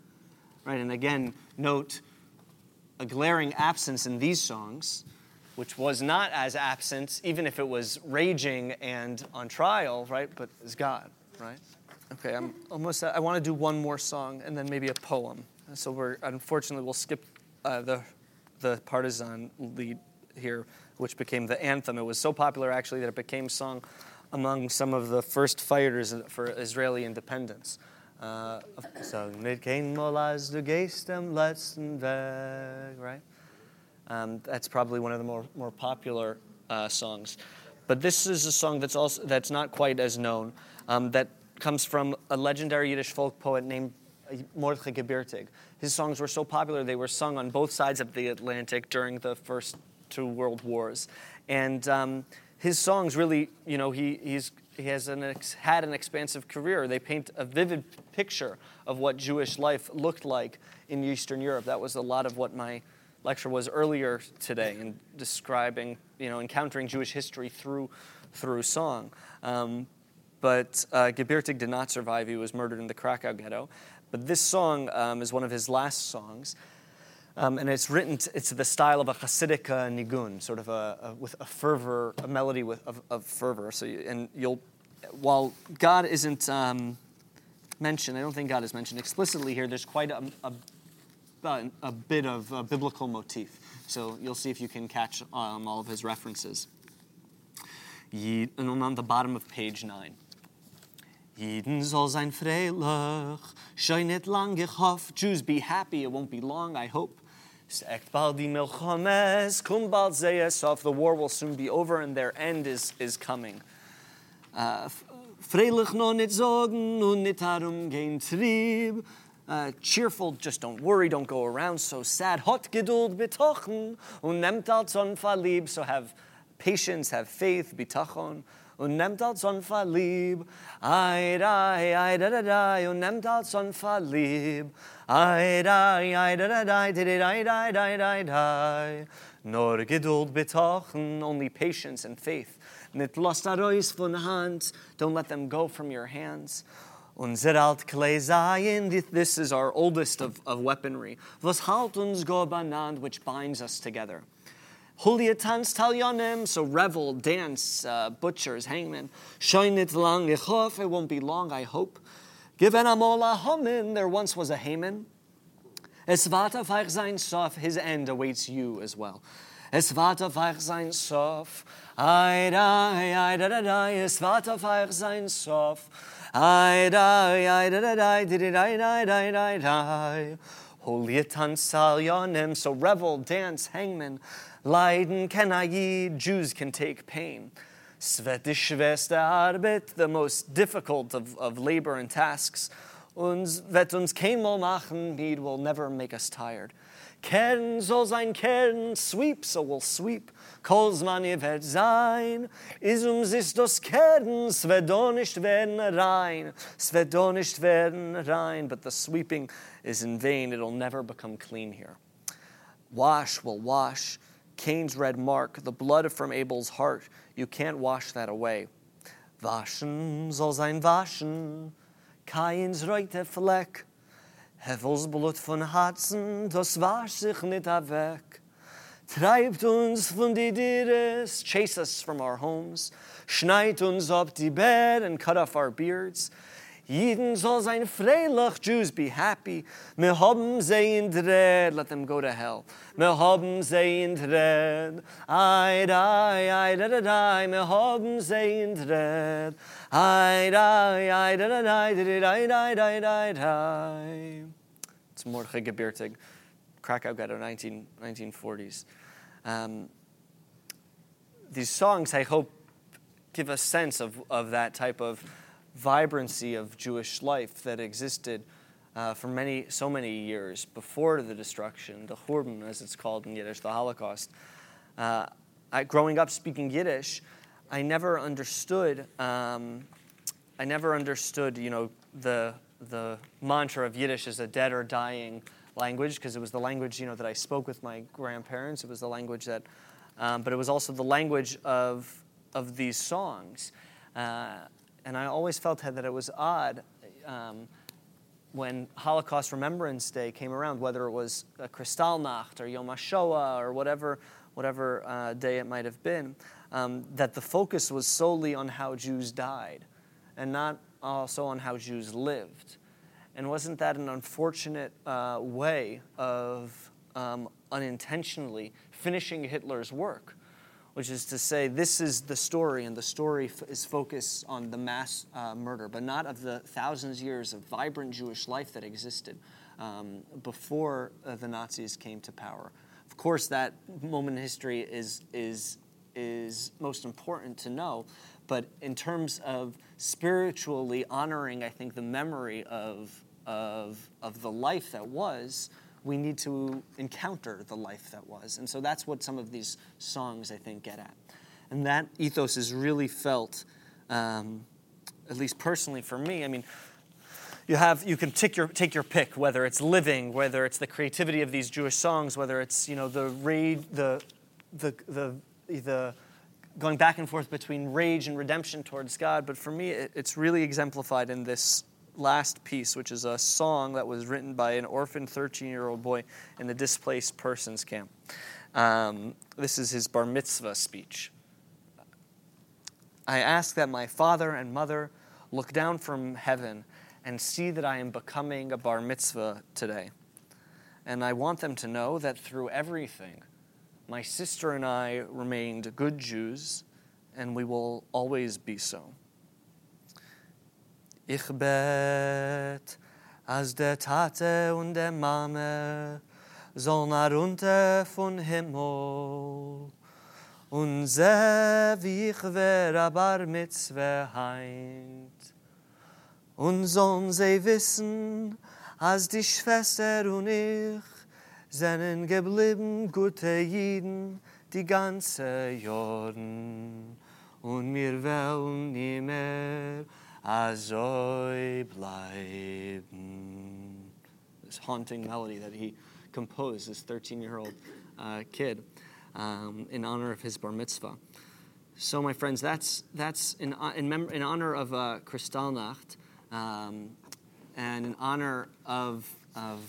Right, and again, note a glaring absence in these songs, which was not as absent, even if it was raging and on trial, right? But is God, right? Okay, I'm almost. I want to do one more song and then maybe a poem. So we're unfortunately we'll skip uh, the the partisan lead here, which became the anthem. It was so popular actually that it became sung among some of the first fighters for Israeli independence. Uh, so mit kein Molas du gehst am letzten Weg, right? Um, that's probably one of the more, more popular uh, songs. But this is a song that's also that's not quite as known. Um, that comes from a legendary Yiddish folk poet named Mordechai Gebirtig. His songs were so popular they were sung on both sides of the Atlantic during the first two world wars, and um, his songs really, you know, he he's he has an ex, had an expansive career. They paint a vivid picture of what Jewish life looked like in Eastern Europe. That was a lot of what my lecture was earlier today in describing, you know, encountering Jewish history through through song. Um, but uh, Gebirtig did not survive. He was murdered in the Krakow ghetto. But this song um, is one of his last songs. Um, and it's written, t- it's the style of a Hasidic uh, nigun, sort of a, a, with a fervor, a melody with, of, of fervor. So, you, and you'll, while God isn't um, mentioned, I don't think God is mentioned explicitly here, there's quite a, a, a, a bit of a biblical motif. So you'll see if you can catch um, all of his references. Ye- and on the bottom of page 9. Jeden soll sein freilich, scheu nicht lang, hoff. Jews, be happy, it won't be long, I hope. Echt bald die Milchomes, kum bald seyes of the war will soon be over and their end is, is coming. Uh, freilich no nicht sorgen und nicht darum gehen trieb. Uh, cheerful, just don't worry, don't go around so sad. Hot geduld betochen und nehmt als unverlieb. So have patience, have faith, bitachon. Nehmt als unverlieb. Ai, dai, ai, da, da, dai. Und nehmt als unverlieb. Ai, dai, ai, da, da, dai, di, di, dai, dai, dai, dai, dai. Nur Geduld betochen, only patience and faith. Nit lost arois von Hand, don't let them go from your hands. Unser this is our oldest of, of weaponry. Was halt uns go banand, which binds us together. Hulia tanz talyonim, so revel, dance, uh, butchers, hangmen. Shoin it lang, ich hoff, it won't be long, I hope. Given amola homin, there once was a Haman. Es warte sein sof, his end awaits you as well. Es wird auf euch sein Sof. Ai, dai, ai, da, da, da, es wird auf sein Sof. Holy Salyonim, so revel, dance, hangman. Leiden can I Jews can take pain. Svetishveste Arbeit, the most difficult of, of labor and tasks. Uns wird uns keinmal machen, need will never make us tired. Kern soll sein Kern, sweep, so we'll sweep. Kolsman ihr wird sein, is uns ist das Kern, es nicht werden rein, es nicht werden rein, but the sweeping is in vain, it'll never become clean here. Wash will wash, Cain's red mark, the blood from Abel's heart, you can't wash that away. Waschen soll sein waschen, Kains reute Fleck, Hevels Blut von Herzen, das wasch sich nicht weg. Treibt uns von die Dires, chase us from our homes, schneid uns up die bed and cut off our beards. Jeden soll sein freilich, Jews be happy. Me haben sie in dread, let them go to hell. Me haben sie in dread. Ai, dai, ai, da, da, da, me haben sie in dread. Ai, dai, ai, da, da, da, da, da, da, da, da, da. It's Mordechai Gebirtig, Krakow Ghetto, 19, 1940s. Um, these songs, I hope, give a sense of, of that type of vibrancy of Jewish life that existed uh, for many, so many years before the destruction, the Churban, as it's called in Yiddish, the Holocaust. Uh, I, growing up speaking Yiddish, I never understood. Um, I never understood, you know, the the mantra of Yiddish as a dead or dying language because it was the language, you know, that I spoke with my grandparents. It was the language that, um, but it was also the language of of these songs. Uh, and I always felt that it was odd um, when Holocaust Remembrance Day came around, whether it was a Kristallnacht or Yom HaShoah or whatever, whatever uh, day it might have been, um, that the focus was solely on how Jews died and not also on how Jews lived. And wasn't that an unfortunate uh, way of um, unintentionally finishing Hitler's work? which is to say, this is the story, and the story f- is focused on the mass uh, murder, but not of the thousands of years of vibrant Jewish life that existed um, before uh, the Nazis came to power. Of course, that moment in history is, is, is most important to know, but in terms of spiritually honoring, I think, the memory of, of, of the life that was, we need to encounter the life that was. And so that's what some of these songs, I think, get at. And that ethos is really felt, um, at least personally for me. I mean, you have you can take your take your pick whether it's living whether it's the creativity of these jewish songs whether it's you know the rage the the the the going back and forth between rage and redemption towards god but for me it, it's really exemplified in this last piece, which is a song that was written by an orphan 13 year old boy in the displaced persons camp. Um, this is his bar mitzvah speech. I ask that my father and mother look down from heaven and see that I am becoming a bar mitzvah today. And I want them to know that through everything, my sister and I remained good Jews, and we will always be so. Ich bet, als der Tate und der Mame sollen herunter von Himmel und seh, wie ich wär aber mit zwei heint. Und sollen sie wissen, als die Schwester und ich seinen geblieben gute Jiden die ganze Jorden. Und mir wollen nie mehr Azoi bleiben. This haunting melody that he composed, this 13 year old uh, kid, um, in honor of his bar mitzvah. So, my friends, that's, that's in, in, mem- in honor of uh, Kristallnacht um, and in honor of, of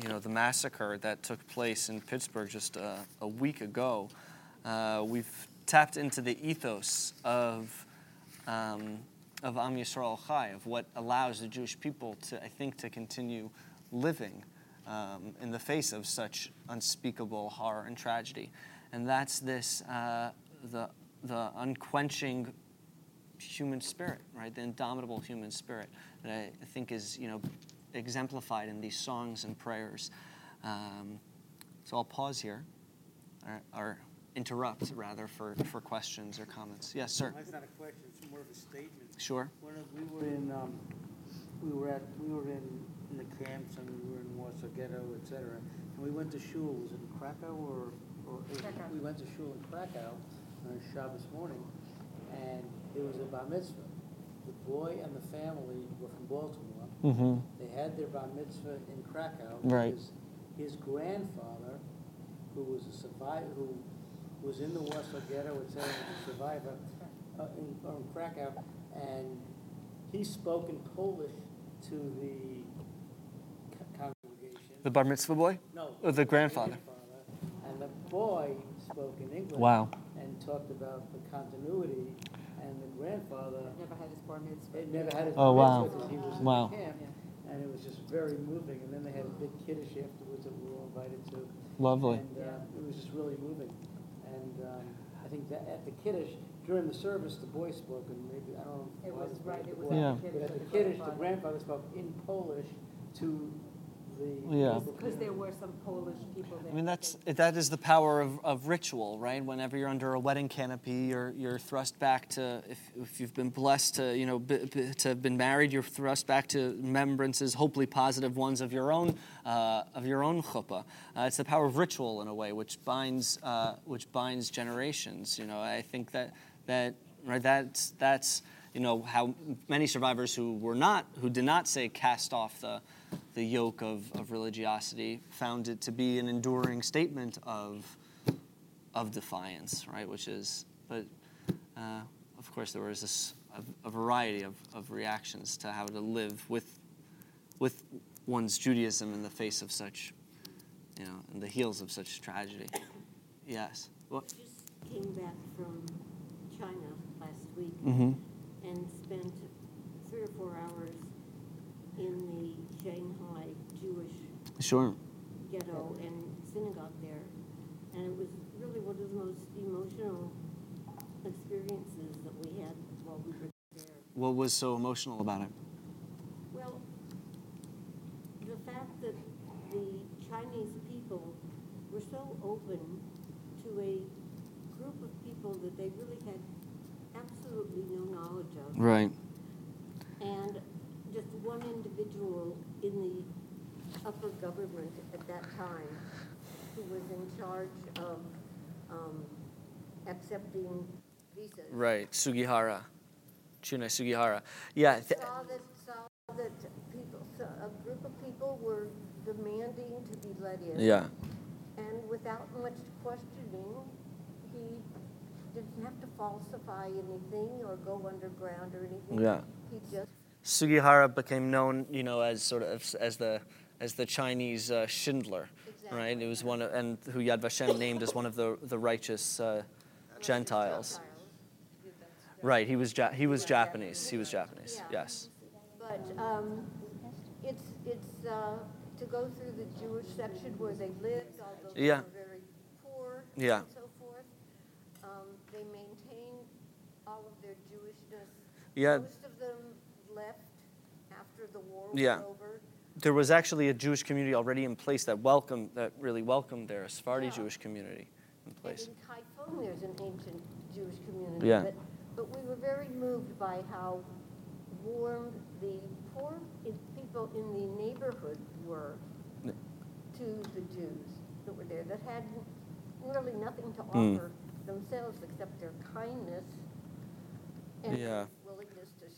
you know, the massacre that took place in Pittsburgh just a, a week ago. Uh, we've tapped into the ethos of um, of Am Yisrael Chai, of what allows the Jewish people to, I think, to continue living um, in the face of such unspeakable horror and tragedy. and that's this uh, the the unquenching human spirit, right? The indomitable human spirit that I think is you know exemplified in these songs and prayers. Um, so I'll pause here, or, or interrupt rather for, for questions or comments. Yes, sir.
That's not a question, it's more of a statement.
Sure.
When we were in, um, we were at, we were in, in the camps and we were in Warsaw Ghetto, et cetera. And we went to shul, was it in Krakow or, or,
Krakow.
we went to shul in Krakow on Shabbos morning. And it was a bar mitzvah. The boy and the family were from Baltimore.
Mm-hmm.
They had their bar mitzvah in Krakow.
Right.
because His grandfather, who was a survivor, who was in the Warsaw Ghetto, was a survivor uh, in, or in Krakow, and he spoke in Polish to the co- congregation.
The bar mitzvah boy?
No.
Oh, the grandfather.
And the boy spoke in English.
Wow.
And talked about the continuity, grandfather
Never had his bar mitzvah.
had never had his
Oh,
bar
wow.
mitzvah 'cause he was in
Wow.
camp. And it was just very moving, and then they had a big kiddush afterwards that we were all invited to.
Lovely.
And uh, it was just really moving. And um, I think that at the kiddush, during the service, the boy spoke, and maybe, I don't know. if
It was
the
right, it
boy,
was
Yeah.
at the
But
kiddush
at
of
the
the
kiddush, the
grandfather.
grandfather spoke in Polish to the.
Yeah.
Because there were some Polish people there.
I mean, that's that is the power of, of ritual, right? Whenever you're under a wedding canopy, you're you're thrust back to if, if you've been blessed to you know b- b- to have been married, you're thrust back to remembrances, hopefully positive ones of your own uh, of your own chuppah. Uh, it's the power of ritual in a way, which binds uh, which binds generations. You know, I think that that right that's that's you know how many survivors who were not who did not say cast off the the yoke of, of religiosity found it to be an enduring statement of of defiance right which is but uh, of course there was this a, a variety of, of reactions to how to live with with one's Judaism in the face of such you know in the heels of such tragedy. Yes. What?
Just came back from China last week
mm-hmm.
and spent three or four hours in the Shanghai Jewish
sure
ghetto and synagogue there. And it was really one of the most emotional experiences that we had while we were there.
what was so emotional about it
Well, the fact that the Chinese people were so open to a group of people that they really had absolutely no knowledge of.
right
And just one individual in the upper government at that time who was in charge of um, accepting visas.
right Sugihara Chiune Sugihara yeah th-
Saw that, saw that people, so a group of people were demanding to be let in.
yeah
And without much questioning, he didn't have to falsify anything or go underground or anything.
Yeah.
He just
Sugihara became known, you know, as sort of as the as the Chinese uh, Schindler, right? It was one of, and who Yad Vashem named as one of the the righteous uh, Gentiles. Right. He was ja- he was Japanese. He was Japanese.
Yeah.
Yes.
But um, it's, it's uh, to go through the Jewish section where they lived, although they
Yeah.
were very poor
Yeah.
and so forth. Um, They maintained all of their Jewishness.
Yeah.
Most of them left after the war
Yeah.
was over.
There was actually a Jewish community already in place that welcomed that really welcomed there, a Sephardi
Yeah.
Jewish community in place.
And in Kaifeng, there's an ancient Jewish community.
Yeah.
But, but we were very moved by how warm the poor people in the neighborhood were to the Jews that were there, that had really nothing to
Mm.
offer themselves except their kindness and
Yeah.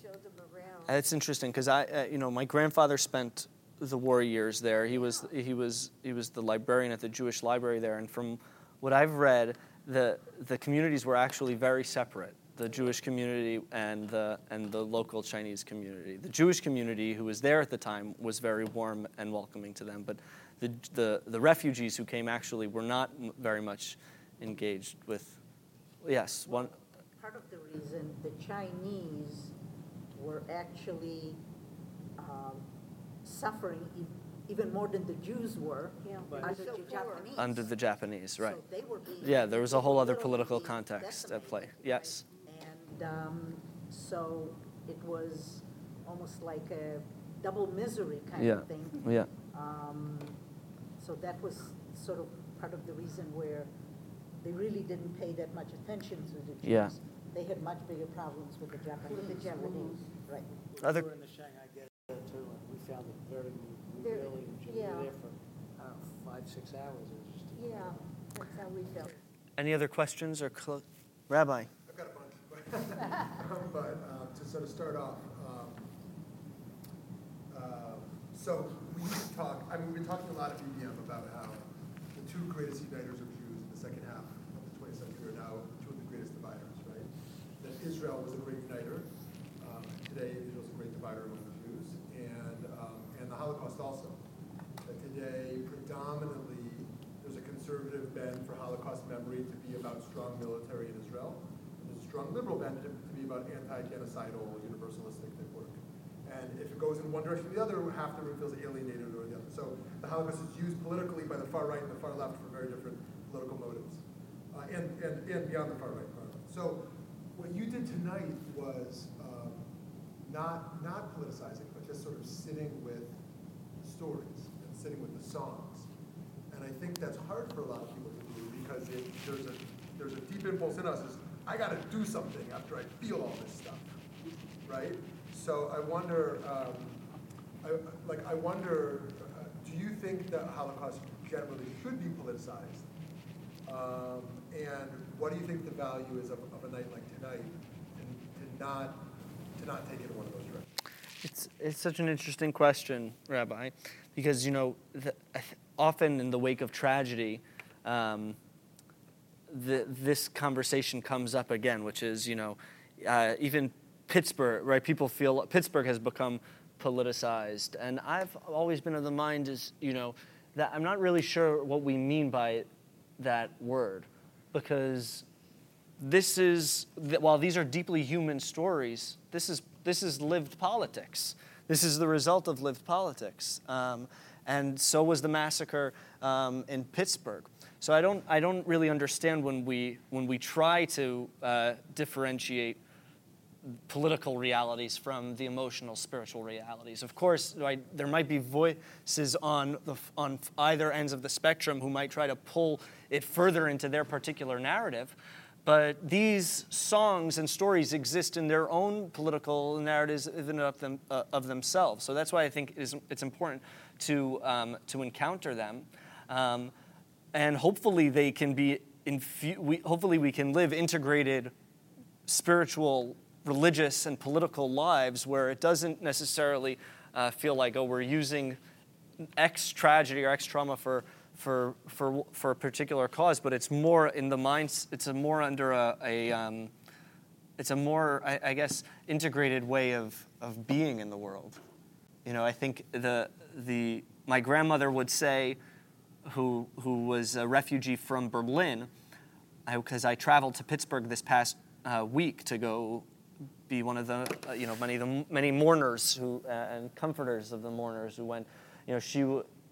Their willingness to show them around.
It's interesting because I, uh, you know, my grandfather spent the war years there. He was he was he was the librarian at the Jewish library there, and from what I've read, the the communities were actually very separate. The Jewish community and the and the local Chinese community. The Jewish community, who was there at the time, was very warm and welcoming to them. But the the, the refugees who came actually were not m- very much engaged with. Yes, one.
Part of the reason the Chinese were actually um, suffering e- even more than the Jews were
Yeah.
under
So
the
poor.
Japanese.
Under the Japanese, right?
So they were being.
Yeah, there was a whole other
literally
political
being
context at play.
decimated,
Yes.
And um, so it was almost like a double misery kind
Yeah.
of thing.
Yeah.
Um, So that was sort of part of the reason where they really didn't pay that much attention to the Jews.
Yeah.
They had much bigger problems with the Japanese.
With the Japanese.
Right.
Other-
We were in the Shanghai Ghetto too, and we found it very, we
Very-
really enjoyed,
yeah.
were there for, I don't know, five, six hours, it was just.
Yeah,
incredible.
that's how we felt.
Any other questions or clo- Rabbi?
I've got a bunch. Um, But um, to sort of start off, um, um, so we used to talk, I mean, we've been talking a lot at VBM about how the two greatest uniters of Jews in the second half of the 20th century are now two of the greatest dividers, right? That Israel was a great uniter. Today, Israel's a great divider among the Jews. And, um, and the Holocaust also. That today, predominantly, there's a conservative bend for Holocaust memory to be about strong military in Israel. There's a strong liberal bend to, be about anti-genocidal, universalistic work. And if it goes in one direction or the other, half the room feels alienated or the other. So the Holocaust is used politically by the far right and the far left for very different political motives. Uh, and, and, and beyond the far right. Far left. So what you did tonight was not, not politicizing, but just sort of sitting with stories and sitting with the songs. And I think that's hard for a lot of people to do because it, there's, a, there's a deep impulse in us is, I got to do something after I feel all this stuff, right? So I wonder, um, I, like, I wonder, uh, do you think that Holocaust generally should be politicized? Um, and what do you think the value is of, of a night like tonight, and to not to not take it in one of those directions?
It's, it's such an interesting question, Rabbi, because, you know, the, often in the wake of tragedy, um, the, this conversation comes up again, which is, you know, uh, even Pittsburgh, right? People feel Pittsburgh has become politicized. And I've always been of the mind is, you know, that I'm not really sure what we mean by that word because this is while these are deeply human stories this is this is lived politics. This is the result of lived politics. Um, and so was the massacre um, in pittsburgh. So i don't i don't really understand when we when we try to uh, differentiate political realities from the emotional spiritual realities. Of course right, there might be voices on the on either ends of the spectrum who might try to pull it further into their particular narrative but these songs and stories exist in their own political narratives even of, them, uh, of themselves. So that's why I think it is, it's important to, um, to encounter them. Um, and hopefully they can be, infu- we, hopefully we can live integrated spiritual, religious, and political lives where it doesn't necessarily uh, feel like, oh, we're using X tragedy or X trauma for for, for, for a particular cause, but it's more in the minds, it's a more under a, a um, it's a more, I, I, guess, integrated way of, of being in the world. You know, I think the, the, my grandmother would say, who, who was a refugee from Berlin, because I, I, traveled to Pittsburgh this past uh, week to go be one of the, uh, you know, many, the, many mourners who, uh, and comforters of the mourners who went, you know, she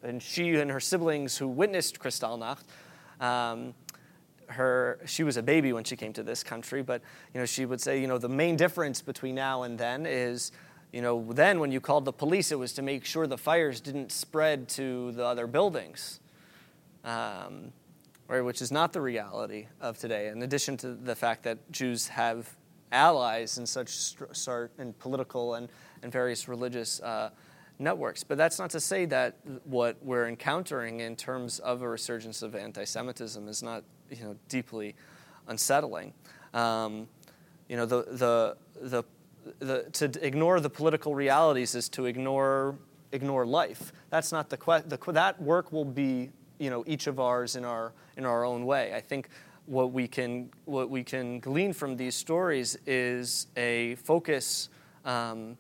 and she and her siblings who witnessed Kristallnacht, um, her she was a baby when she came to this country, but you know she would say you know the main difference between now and then is you know then when you called the police it was to make sure the fires didn't spread to the other buildings. Um, right, which is not the reality of today. In addition to the fact that Jews have allies in such in political and, and various religious uh, networks. But that's not to say that what we're encountering in terms of a resurgence of anti-Semitism is not, you know, deeply unsettling. Um, you know, the, the, the, the, to ignore the political realities is to ignore, ignore life. That's not the, que- the that work will be, you know, each of ours in our, in our own way. I think what we can, what we can glean from these stories is a focus um,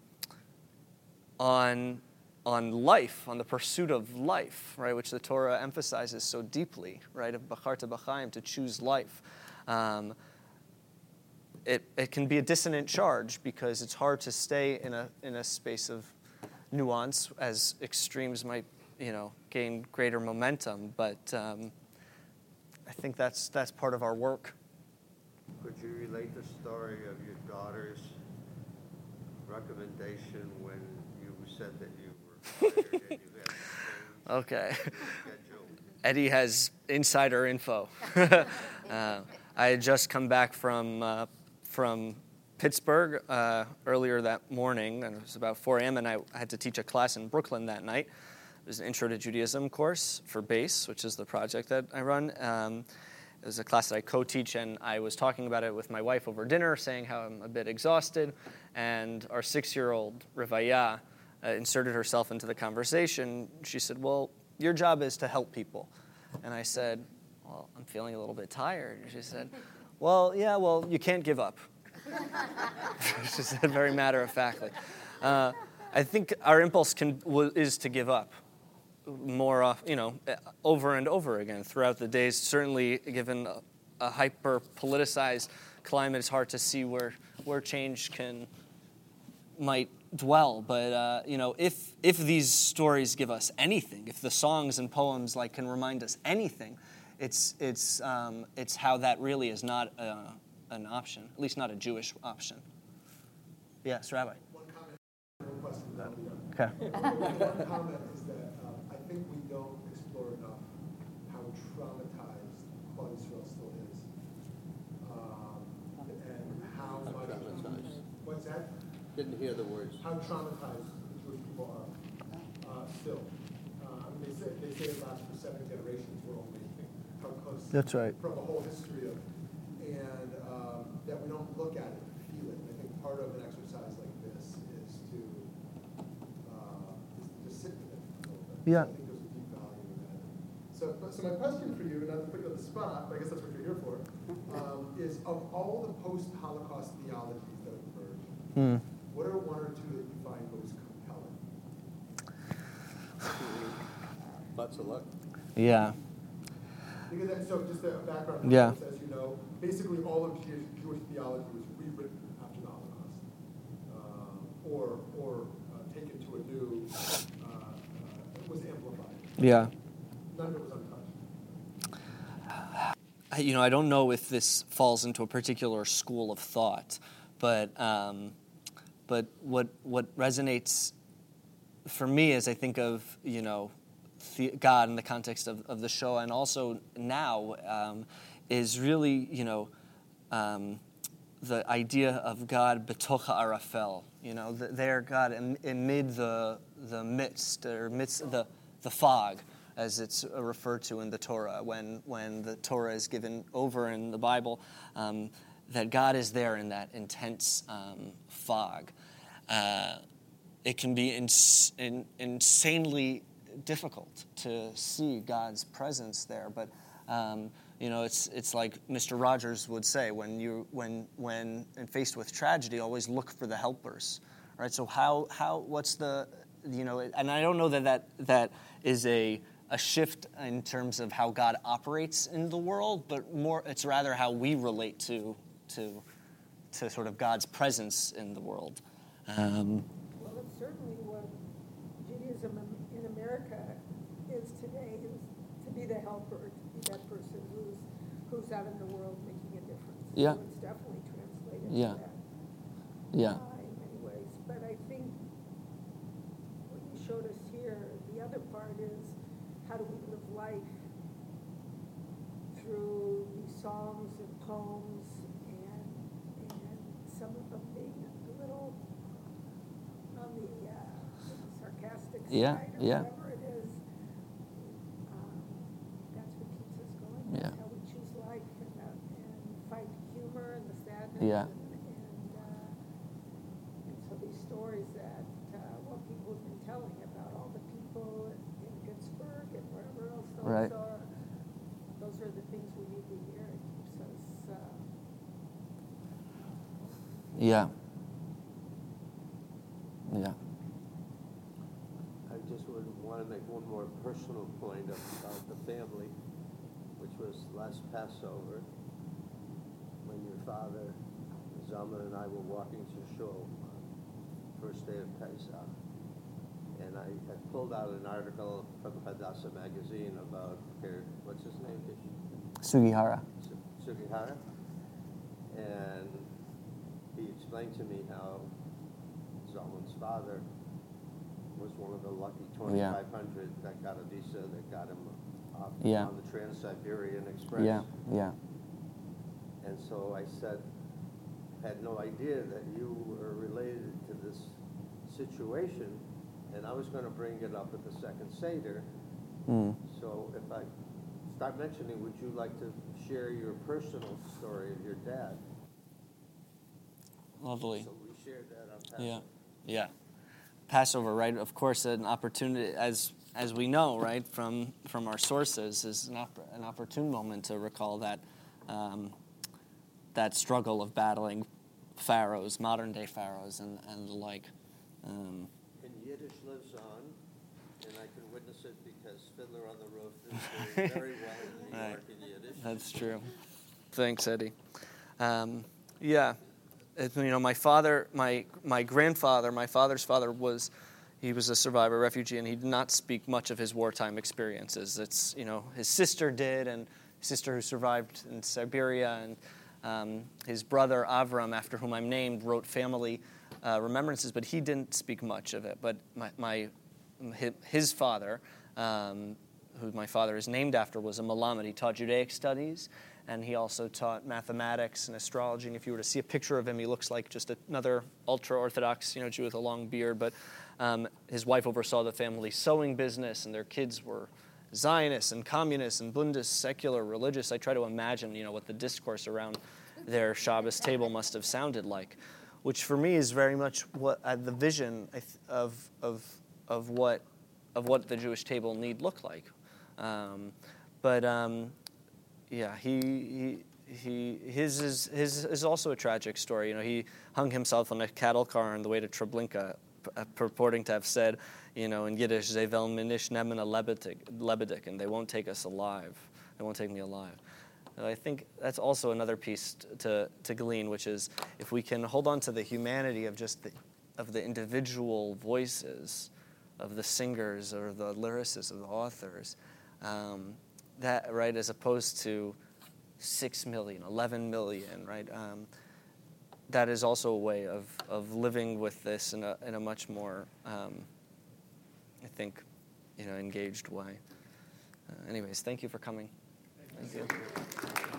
on, on life, on the pursuit of life, right, which the Torah emphasizes so deeply, right, of Bacharta B'chaim, to choose life. Um, it, it can be a dissonant charge because it's hard to stay in a, in a space of nuance as extremes might you know, gain greater momentum. But um, I think that's that's part of our work.
Could you relate the story of your daughter's recommendation when said that you were fired and you had
Okay. Eddie has insider info. uh, I had just come back from uh, from Pittsburgh uh, earlier that morning, and it was about 4 a.m. And I had to teach a class in Brooklyn that night. It was an Intro to Judaism course for BASE, which is the project that I run. Um, it was a class that I co-teach, and I was talking about it with my wife over dinner, saying how I'm a bit exhausted. And our six-year-old Rivaya uh, inserted herself into the conversation. She said, "Well, your job is to help people," and I said, "Well, I'm feeling a little bit tired." She said, "Well, yeah, well, you can't give up." she said very matter of factly. Uh, I think our impulse can, w- is to give up more, uh, you know, over and over again throughout the days. Certainly, given a, a hyper politicized climate, it's hard to see where where change can might dwell. But uh, you know, if if these stories give us anything, if the songs and poems like can remind us anything, it's it's um, it's how that really is not uh, an option, at least not a Jewish option. Yes, Rabbi.
One comment, one question. then I'll be done.
Okay.
One comment is that um, I think we don't explore enough how traumatized Klal Yisrael still is. Um, and how
How
much.
traumatized?
What's that?
Didn't hear the words.
How traumatized the Jewish people are uh, still. Uh, they say, they say it lasts for seven generations. We're only how close.
That's right.
From a whole history of, and um, that we don't look at it, feel it. And I think part of an exercise like this is to uh, is to sit with it a little bit.
Yeah.
So I think there's a deep value in that. So, so my question for you, not to put you on the spot, but I guess that's what you're here for, um, is of all the post-Holocaust theologies that have emerged,
Hmm.
what are one or two that you find most compelling?
Lots of luck.
Yeah.
Because that, so just a background,
Yeah.
as you know, basically all of Jewish, Jewish theology was rewritten after the Holocaust, uh, or or uh, taken to a new, uh, uh, it was amplified.
Yeah.
None of it was untouched.
I- you know, I don't know if this falls into a particular school of thought, but um, but what what resonates for me as I think of you know the, God in the context of, of the show and also now um, is really you know um, the idea of God betocha arafel. You know, the, there God amid the the midst or midst the the fog, as it's referred to in the Torah when when the Torah is given over in the Bible. Um, that God is there in that intense um, fog. Uh, it can be ins- in, insanely difficult to see God's presence there. But um, you know, it's it's like Mr. Rogers would say when you when when faced with tragedy, always look for the helpers, right? So how how what's the you know, and I don't know that that that is a a shift in terms of how God operates in the world, but more it's rather how we relate to to to sort of God's presence in the world. Um,
Well, it's certainly what Judaism in- in America is today, is to be the helper, to be that person who's, who's out in the world making a difference. So
Yeah.
It's definitely translated
Yeah.
that.
Yeah.
In many ways, but I think what you showed us here, the other part is, how do we live life through these songs and poems and, and some of them being a little on the uh, sarcastic
Yeah,
side or
yeah.
whatever it is. Um, That's what keeps us going.
Yeah.
That's how we choose life and, uh, and find humor and the sadness.
Yeah.
And, and, uh, and so these stories that, uh, well, people have been telling about all the people in in Pittsburgh and wherever else those
Right.
are, those are the things we need to hear. It keeps us, uh,
Yeah. Yeah.
I just would want to make one more personal point about the family, which was last Passover, when your father, Zalman, and I were walking to shul on first day of Pesach. And I had pulled out an article from Hadassah magazine about here, what's his name?
Sugihara.
Su- Sugihara. And he explained to me how Zalman's father was one of the lucky 2,500 that got a visa that got him up
Yeah.
on the Trans-Siberian Express.
Yeah, yeah.
And so I said, had no idea that you were related to this situation, and I was going to bring it up at the second Seder.
Mm.
So if I start mentioning, would you like to share your personal story of your dad?
Lovely.
So we shared that on Passover.
Yeah, yeah. Passover, right? Of course, an opportunity, as as we know, right, from from our sources, is an, opp- an opportune moment to recall that um, that struggle of battling pharaohs, modern day pharaohs, and and the like. Um,
And Yiddish lives on, and I can witness it because Fiddler on the Roof is doing very well in New
Right.
York in Yiddish.
That's true. Thanks, Eddie. Um, yeah, it, you know, my father, my my grandfather, my father's father was, he was a survivor, refugee, and he did not speak much of his wartime experiences. It's you know, his sister did, and sister who survived in Siberia, and um, his brother Avram, after whom I'm named, wrote family uh, remembrances, but he didn't speak much of it. But my, my his father. Um, who my father is named after, was a Malamed. He taught Judaic studies, and he also taught mathematics and astrology. And if you were to see a picture of him, he looks like just another ultra-Orthodox, you know, Jew with a long beard. But um, his wife oversaw the family sewing business, and their kids were Zionists and communists and Bundes, secular, religious. I try to imagine, you know, what the discourse around their Shabbos table must have sounded like, which for me is very much what uh, the vision of of of what of what the Jewish table need look like. Um, but um, yeah, he, he, he, his, is, his is also a tragic story. You know, he hung himself on a cattle car on the way to Treblinka, uh, purporting to have said, you know, in Yiddish, "Ze vel minish a lebedik, lebedik," and they won't take us alive. They won't take me alive. I think that's also another piece to, to glean, which is if we can hold on to the humanity of just the, of the individual voices of the singers or the lyricists of the authors, um, that right as opposed to 6 million 11 million right? Um, that is also a way of, of living with this in a, in a much more um, i think you know engaged way. Uh, anyways thank you for coming. Thank you.
Hi,